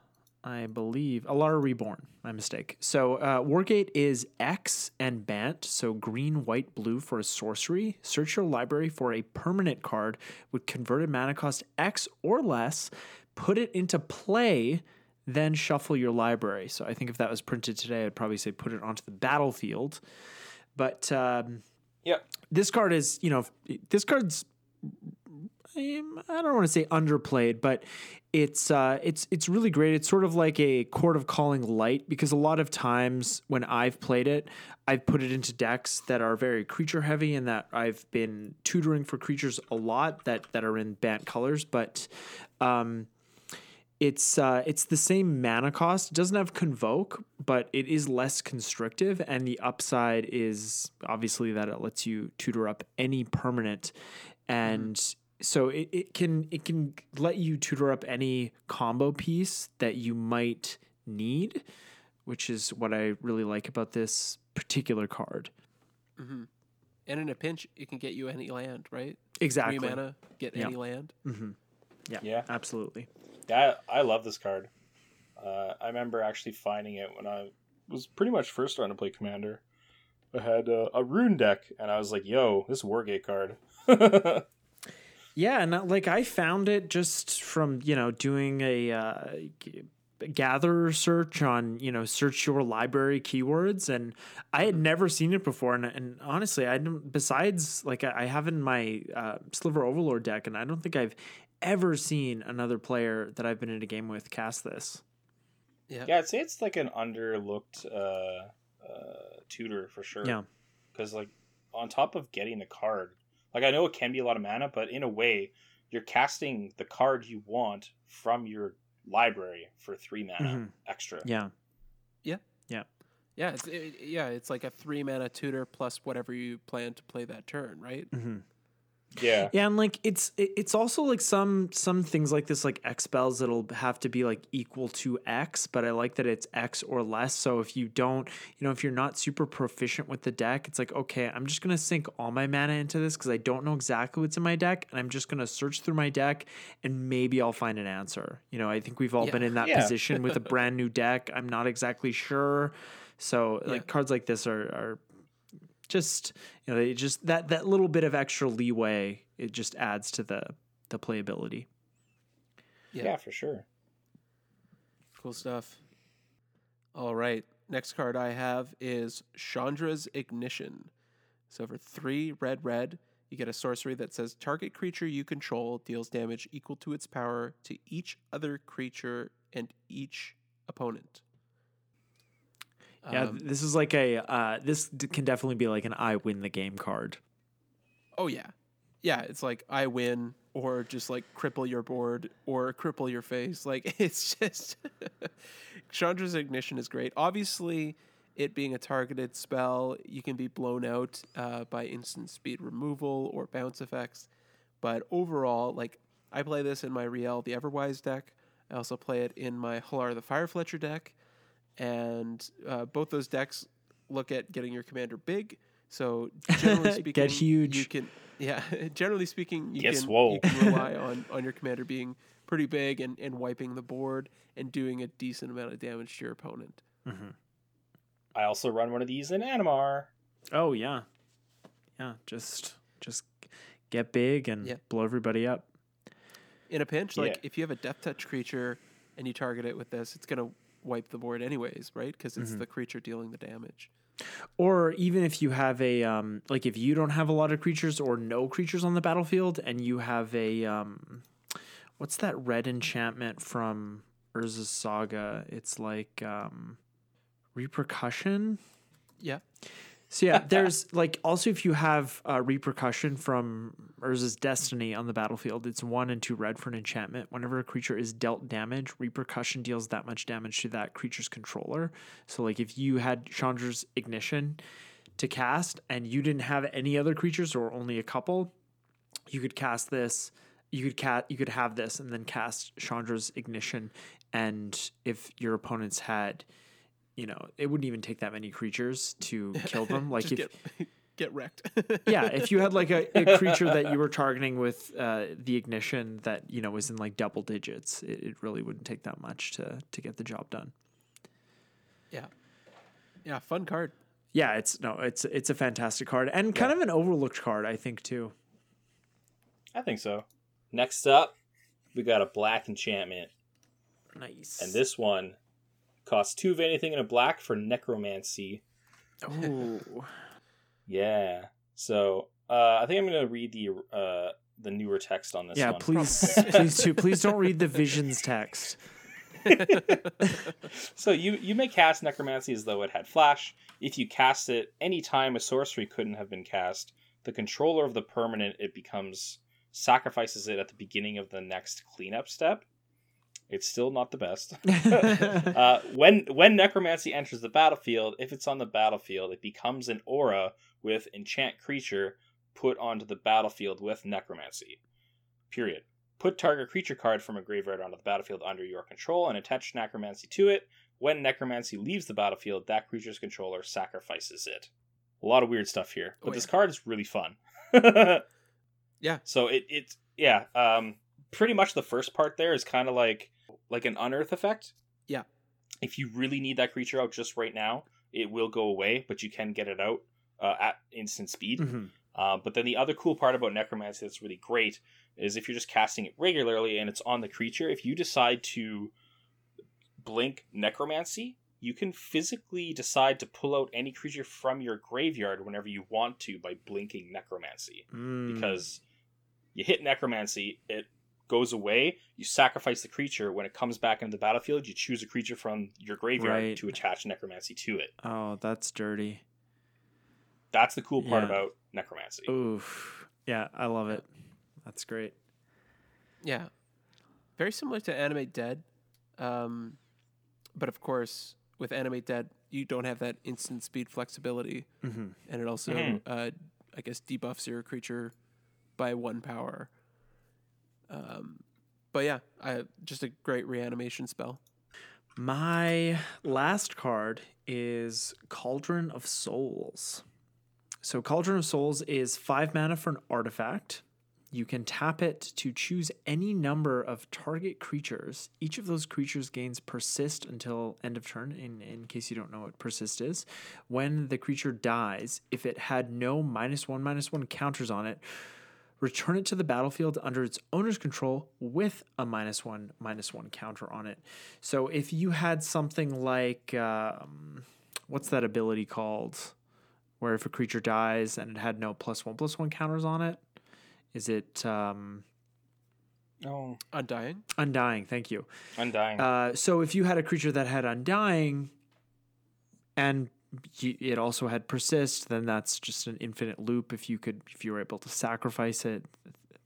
I believe. Alara Reborn, my mistake. So uh, Wargate is X and Bant, so green, white, blue for a sorcery. Search your library for a permanent card with converted mana cost X or less. Put it into play, then shuffle your library. So I think if that was printed today, I'd probably say put it onto the battlefield. But um, Yep. this card is, you know, this card's I don't want to say underplayed, but it's uh, it's it's really great. It's sort of like a Chord of Calling light because a lot of times when I've played it, I've put it into decks that are very creature heavy and that I've been tutoring for creatures a lot that that are in Bant colors, but um, it's uh, it's the same mana cost. It doesn't have convoke, but it is less constrictive, and the upside is obviously that it lets you tutor up any permanent, and so it, it can it can let you tutor up any combo piece that you might need, which is what I really like about this particular card. Mm-hmm. And in a pinch, it can get you any land, right? Exactly. Three mana, get Yeah. any land. Mm-hmm. Yeah, Yeah. absolutely. Yeah, I, love this card. Uh, I remember actually finding it when I was pretty much first starting to play Commander. I had uh, a rune deck, and I was like, "Yo, this Wargate card." Yeah, and uh, like I found it just from you know doing a uh, gather search on you know search your library keywords, and I had never seen it before. And, and honestly, I don't. Besides, like I I have in my uh, Sliver Overlord deck, and I don't think I've ever seen another player that I've been in a game with cast this. Yeah. yeah, I'd say it's like an underlooked uh, uh, tutor for sure. Yeah. because like on top of getting the card, like I know it can be a lot of mana, but in a way, you're casting the card you want from your library for three mana Mhm. extra. Yeah, Yeah, yeah, yeah. it's it, yeah, it's like a three mana tutor plus whatever you plan to play that turn, right? hmm Yeah, Yeah, and like it's it's also like some some things like this like X spells that'll have to be like equal to X, but I like that it's X or less. So if you don't, you know, if you're not super proficient with the deck, it's like okay, I'm just gonna sink all my mana into this because I don't know exactly what's in my deck, and I'm just gonna search through my deck and maybe I'll find an answer. You know, I think we've all Yeah. been in that Yeah. position with a brand new deck. I'm not exactly sure. So Yeah. like cards like this are are just you know they just that that little bit of extra leeway it just adds to the the playability Yeah. yeah, for sure. Cool stuff. All right. Next card I have is Chandra's Ignition. So for three red, red, you you get a sorcery that says target creature you control deals damage equal to its power to each other creature and each opponent. Yeah, Um, this is like a uh, this can definitely be like an I win the game card. oh yeah, yeah. It's like I win, or just like cripple your board, or cripple your face. Like it's just Chandra's ignition is great. Obviously, it being a targeted spell, you can be blown out uh, by instant speed removal or bounce effects. But overall, like I play this in my Rielle the Everwise deck. I also play it in my Halar the Firefletcher deck, and uh, both those decks look at getting your commander big. So generally speaking, Get huge. You can, yeah. Generally speaking, you Get can swole. you can rely on on your commander being pretty big and and wiping the board and doing a decent amount of damage to your opponent. I also run one of these in Animar. Oh yeah, yeah. Just just get big and Yeah. blow everybody up. In a pinch, like Yeah. if you have a death touch creature and you target it with this, it's gonna wipe the board anyways, right? Because it's the creature dealing the damage. Or even if you have a um, like if you don't have a lot of creatures or no creatures on the battlefield, and you have a um, what's that red enchantment from Urza's Saga? It's like um, repercussion. Yeah. So yeah, there's like also if you have uh, repercussion from Urza's Destiny on the battlefield, it's one and two red for an enchantment. Whenever a creature is dealt damage, repercussion deals that much damage to that creature's controller. So like if you had Chandra's Ignition to cast and you didn't have any other creatures or only a couple, you could cast this. You could cat. You could have this and then cast Chandra's Ignition, and if your opponents had you know, it wouldn't even take that many creatures to kill them. Like if get get wrecked. yeah, if you had like a, a creature that you were targeting with uh, the ignition that you know was in like double digits, it, it really wouldn't take that much to to get the job done. yeah. Yeah, fun card. Yeah, it's no, it's it's a fantastic card and kind of an overlooked card, I think too. I think so. Next up, we got a black enchantment, Nice. and this one costs two of anything in a black for necromancy. Oh, Yeah. So uh, I think I'm gonna read the uh, the newer text on this yeah. one. Please, please, too, please don't read the visions text. so you you may cast necromancy as though it had flash. If you cast it any time a sorcery couldn't have been cast, the controller of the permanent it becomes sacrifices it at the beginning of the next cleanup step. It's still not the best. uh, when when necromancy enters the battlefield, if it's on the battlefield, it becomes an aura with enchant creature put onto the battlefield with necromancy. Period. Put target creature card from a graveyard onto the battlefield under your control and attach necromancy to it. When necromancy leaves the battlefield, that creature's controller sacrifices it. A lot of weird stuff here, but Oh, this card is really fun. Yeah. So it it yeah, um pretty much the first part there is kind of like like an unearth effect. Yeah. If you really need that creature out just right now, it will go away, but you can get it out uh, at instant speed. Mhm. Uh, but then the other cool part about necromancy that's really great is if you're just casting it regularly and it's on the creature, if you decide to blink necromancy, you can physically decide to pull out any creature from your graveyard whenever you want to by blinking necromancy Mm. because you hit necromancy, it goes away. You sacrifice the creature. When it comes back into the battlefield, you choose a creature from your graveyard Right. to attach necromancy to it. oh, that's dirty. That's the cool part Yeah. about necromancy. Oof. Yeah, I love it. That's great. Yeah. Very similar to Animate Dead. Um, but of course, with Animate Dead, you don't have that instant speed flexibility. hmm And it also, Mhm. uh, I guess, debuffs your creature by one power. Um, but yeah, I, just a great reanimation spell. My last card is Cauldron of Souls. So, Cauldron of Souls is five mana for an artifact. You can tap it to choose any number of target creatures. Each of those creatures gains persist until end of turn, in, in case you don't know what persist is. When the creature dies, if it had no minus one, minus one counters on it, return it to the battlefield under its owner's control with a minus one, minus one counter on it. So if you had something like, um, what's that ability called? Where if a creature dies and it had no plus one, plus one counters on it, is it um, Oh, Undying. Undying? Thank you. Undying. Uh, so if you had a creature that had Undying, and y- it also had Persist, then that's just an infinite loop. If you could, if you were able to sacrifice it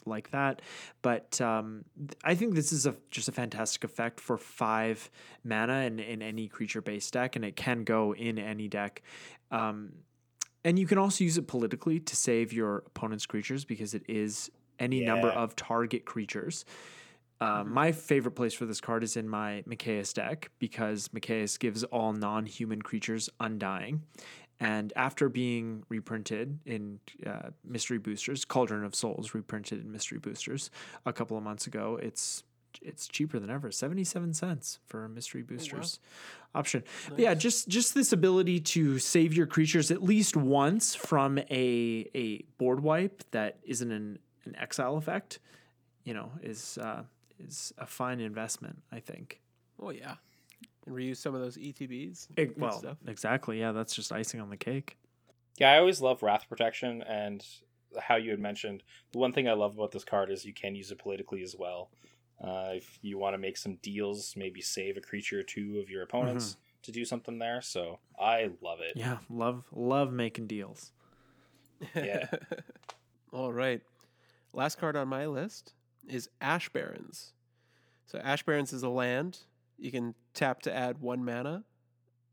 like that, but um, I think this is a just a fantastic effect for five mana in, in any creature based deck, and it can go in any deck. Um, and you can also use it politically to save your opponent's creatures because it is any number of target creatures. Uh, My favorite place for this card is in my Mikaeus deck because Mikaeus gives all non human creatures Undying. And after being reprinted in uh, Mystery Boosters, Cauldron of Souls reprinted in Mystery Boosters a couple of months ago, it's it's cheaper than ever, seventy seven cents for a Mystery Boosters option. But yeah, just just this ability to save your creatures at least once from a a board wipe that isn't an, an exile effect, you know, is uh, is a fine investment. I think. Oh yeah. And reuse some of those ETBs. It- well, stuff. exactly. Yeah, that's just icing on the cake. Yeah, I always love Wrath Protection and how you had mentioned. The one thing I love about this card is you can use it politically as well. Uh, if you want to make some deals, maybe save a creature or two of your opponents to do something there. So I love it. Yeah, love love making deals. Yeah. All right. Last card on my list is Ash Barrens. So Ash Barrens is a land. You can tap to add one mana,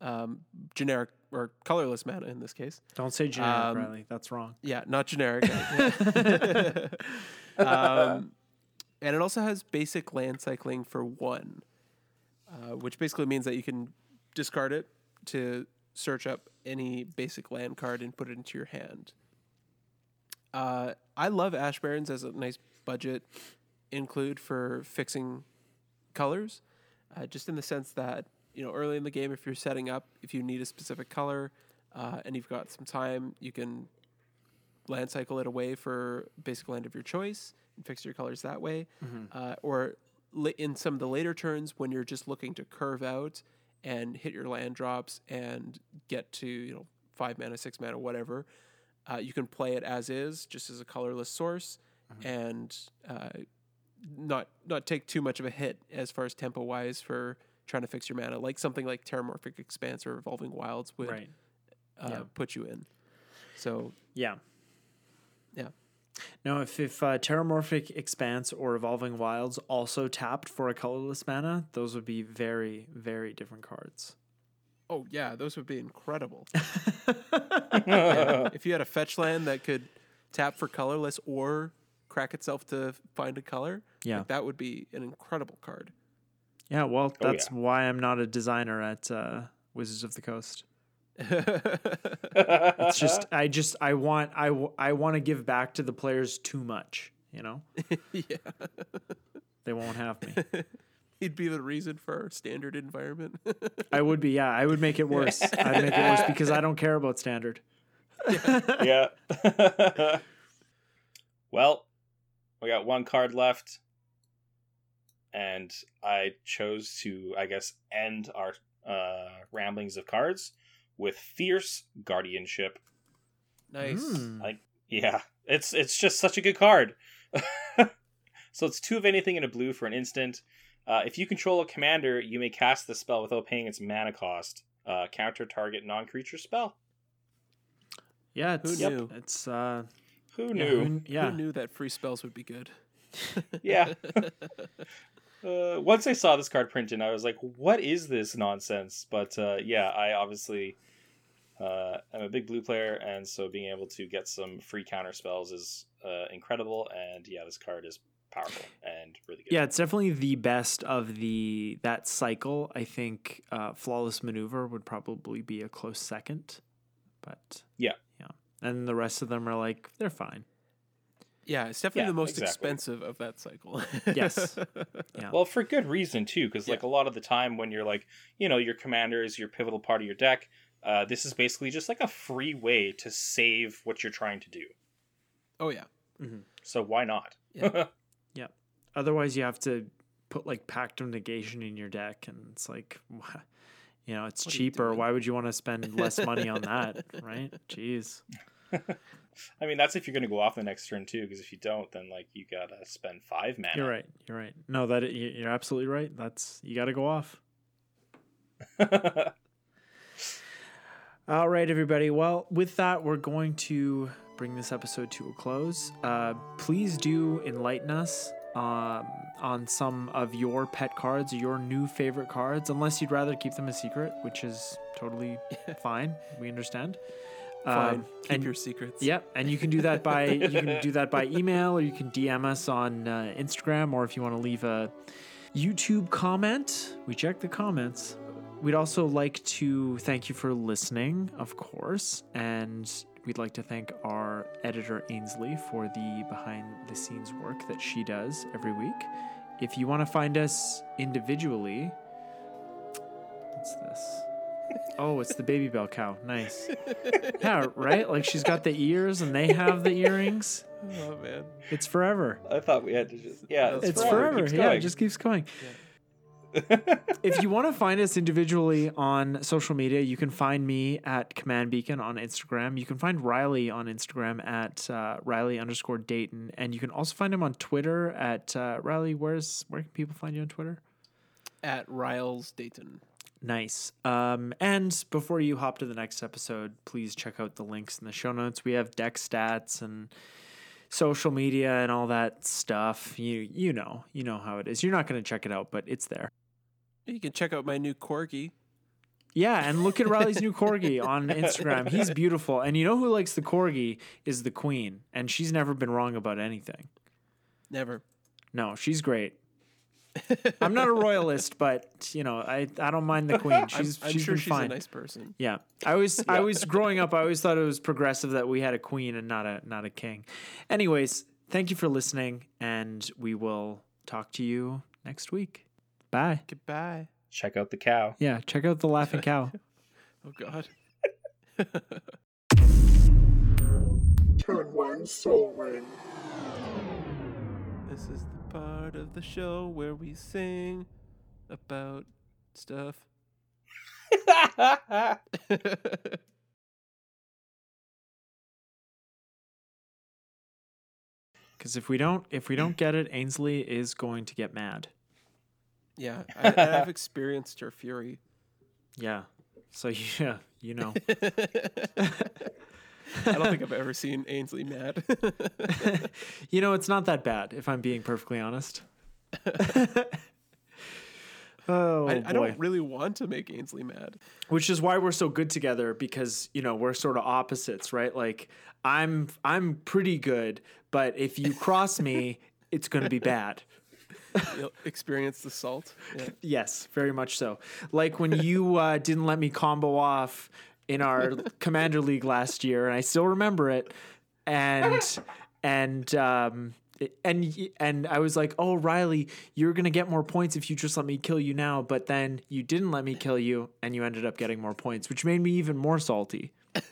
um, generic or colorless mana in this case. Don't say generic, Um, Riley. That's wrong. Yeah, not generic. um, and it also has basic land cycling for one, uh, which basically means that you can discard it to search up any basic land card and put it into your hand. Uh, I love Ash Barrens as a nice budget include for fixing colors, uh, just in the sense that you know early in the game, if you're setting up, if you need a specific color uh, and you've got some time, you can land cycle it away for basic land of your choice and fix your colors that way. Uh, or li- in some of the later turns when you're just looking to curve out and hit your land drops and get to you know five mana, six mana, whatever. Uh, you can play it as is, just as a colorless source, and uh, not not take too much of a hit as far as tempo wise for trying to fix your mana, like something like Terramorphic Expanse or Evolving Wilds would Right. uh, Yeah. put you in. So Yeah. Yeah. No, if if uh, Terramorphic Expanse or Evolving Wilds also tapped for a colorless mana, those would be very very different cards. Oh yeah, those would be incredible. Yeah, if you had a fetch land that could tap for colorless or crack itself to find a color, Yeah. like, that would be an incredible card. Yeah, well, Oh, that's yeah. why I'm not a designer at uh, Wizards of the Coast. It's just I just I want I, w- I want to give back to the players too much, you know? Yeah, they won't have me. he'd be the reason for our standard environment. I would be, yeah, I would make it worse. I'd make it worse because I don't care about standard. yeah. well, we got one card left. And I chose to, I guess, end our uh, ramblings of cards with Fierce Guardianship. nice. Hmm. Like, yeah, it's it's just such a good card. so it's two of anything in a blue for an instant. Uh, if you control a commander, you may cast the spell without paying its mana cost. Uh, counter target non-creature spell. Yeah, it's Who knew? it's uh Who yeah, knew? who- yeah. Who knew that free spells would be good? Yeah. Uh, once I saw this card printed, I was like, "What is this nonsense?" But uh, yeah, I obviously uh, am a big blue player, and so being able to get some free counter spells is uh, incredible. And yeah, this card is powerful and really good. Yeah, it's definitely the best of the that cycle. I think uh, flawless maneuver would probably be a close second, but Yeah. Yeah, and the rest of them are like they're fine. Yeah, it's definitely Yeah, the most exactly. expensive of that cycle. Yes. Yeah, Well, for good reason too, because like a lot of the time when you're like, you know, your commander is your pivotal part of your deck. Uh, this is basically just like a free way to save what you're trying to do. oh yeah. So why not? Yeah. yeah. otherwise you have to put like pact of negation in your deck, and it's like, wha- you know, it's What cheaper. Why would you want to spend less money on that, right? Jeez. I mean, that's if you're going to go off the next turn too, because if you don't, then like you gotta spend five mana. You're right. You're right. No, that you- you're absolutely right. That's you got to go off. All right, everybody. Well, with that, we're going to bring this episode to a close. Uh, please do enlighten us um, on some of your pet cards, your new favorite cards, unless you'd rather keep them a secret, which is totally fine. We understand. Fine. Um, Keep and your secrets. Yep, and you can do that by you can do that by email or you can DM us on uh, Instagram or if you want to leave a YouTube comment, we check the comments. We'd also like to thank you for listening, of course, and we'd like to thank our editor Ainsley for the behind the scenes work that she does every week. If you want to find us individually, what's this? Oh, it's the Babybel cow. Nice. Yeah, right? Like she's got the ears and they have the earrings. Oh man. It's forever. I thought we had to just yeah. It's It's forever. forever. Keeps Yeah, it just keeps going. if you want to find us individually on social media, you can find me at Command Beacon on Instagram. You can find Riley on Instagram at uh, Riley underscore Dayton, and you can also find him on Twitter at uh, Riley. Where's where can people find you on Twitter? At Riles Dayton. Nice. Um, and before you hop to the next episode, please check out the links in the show notes. We have deck stats and social media and all that stuff. You you know you know how it is. You're not going to check it out, but it's there. You can check out my new corgi. Yeah, and look at Riley's new corgi on Instagram. He's beautiful, and you know who likes the corgi is the queen, and she's never been wrong about anything. Never. No, she's great. I'm not a royalist, but you know I I don't mind the queen. She's I'm, I'm she's sure been she's fine. a nice person. Yeah, I was I was growing up. I always thought it was progressive that we had a queen and not a not a king. Anyways, thank you for listening, and we will talk to you next week. Bye. Goodbye. Check out the cow. Yeah, check out the laughing cow. Oh God. Turn one Sol Ring. This is the part of the show where we sing about stuff. Because if we don't if we don't get it, Ainsley is going to get mad. yeah, I, I've experienced your fury. Yeah. So yeah, you know. I don't think I've ever seen Ainsley mad. you know, it's not that bad if I'm being perfectly honest. oh I. I don't really want to make Ainsley mad. which is why we're so good together because you know we're sort of opposites right like i'm i'm pretty good but if you cross me it's going to be bad You'll experience the salt. Yeah. yes very much so like when you uh, didn't let me combo off in our commander league last year and i still remember it and and um and and I was like, "Oh, Riley, you're gonna get more points if you just let me kill you now." But then you didn't let me kill you, and you ended up getting more points, which made me even more salty.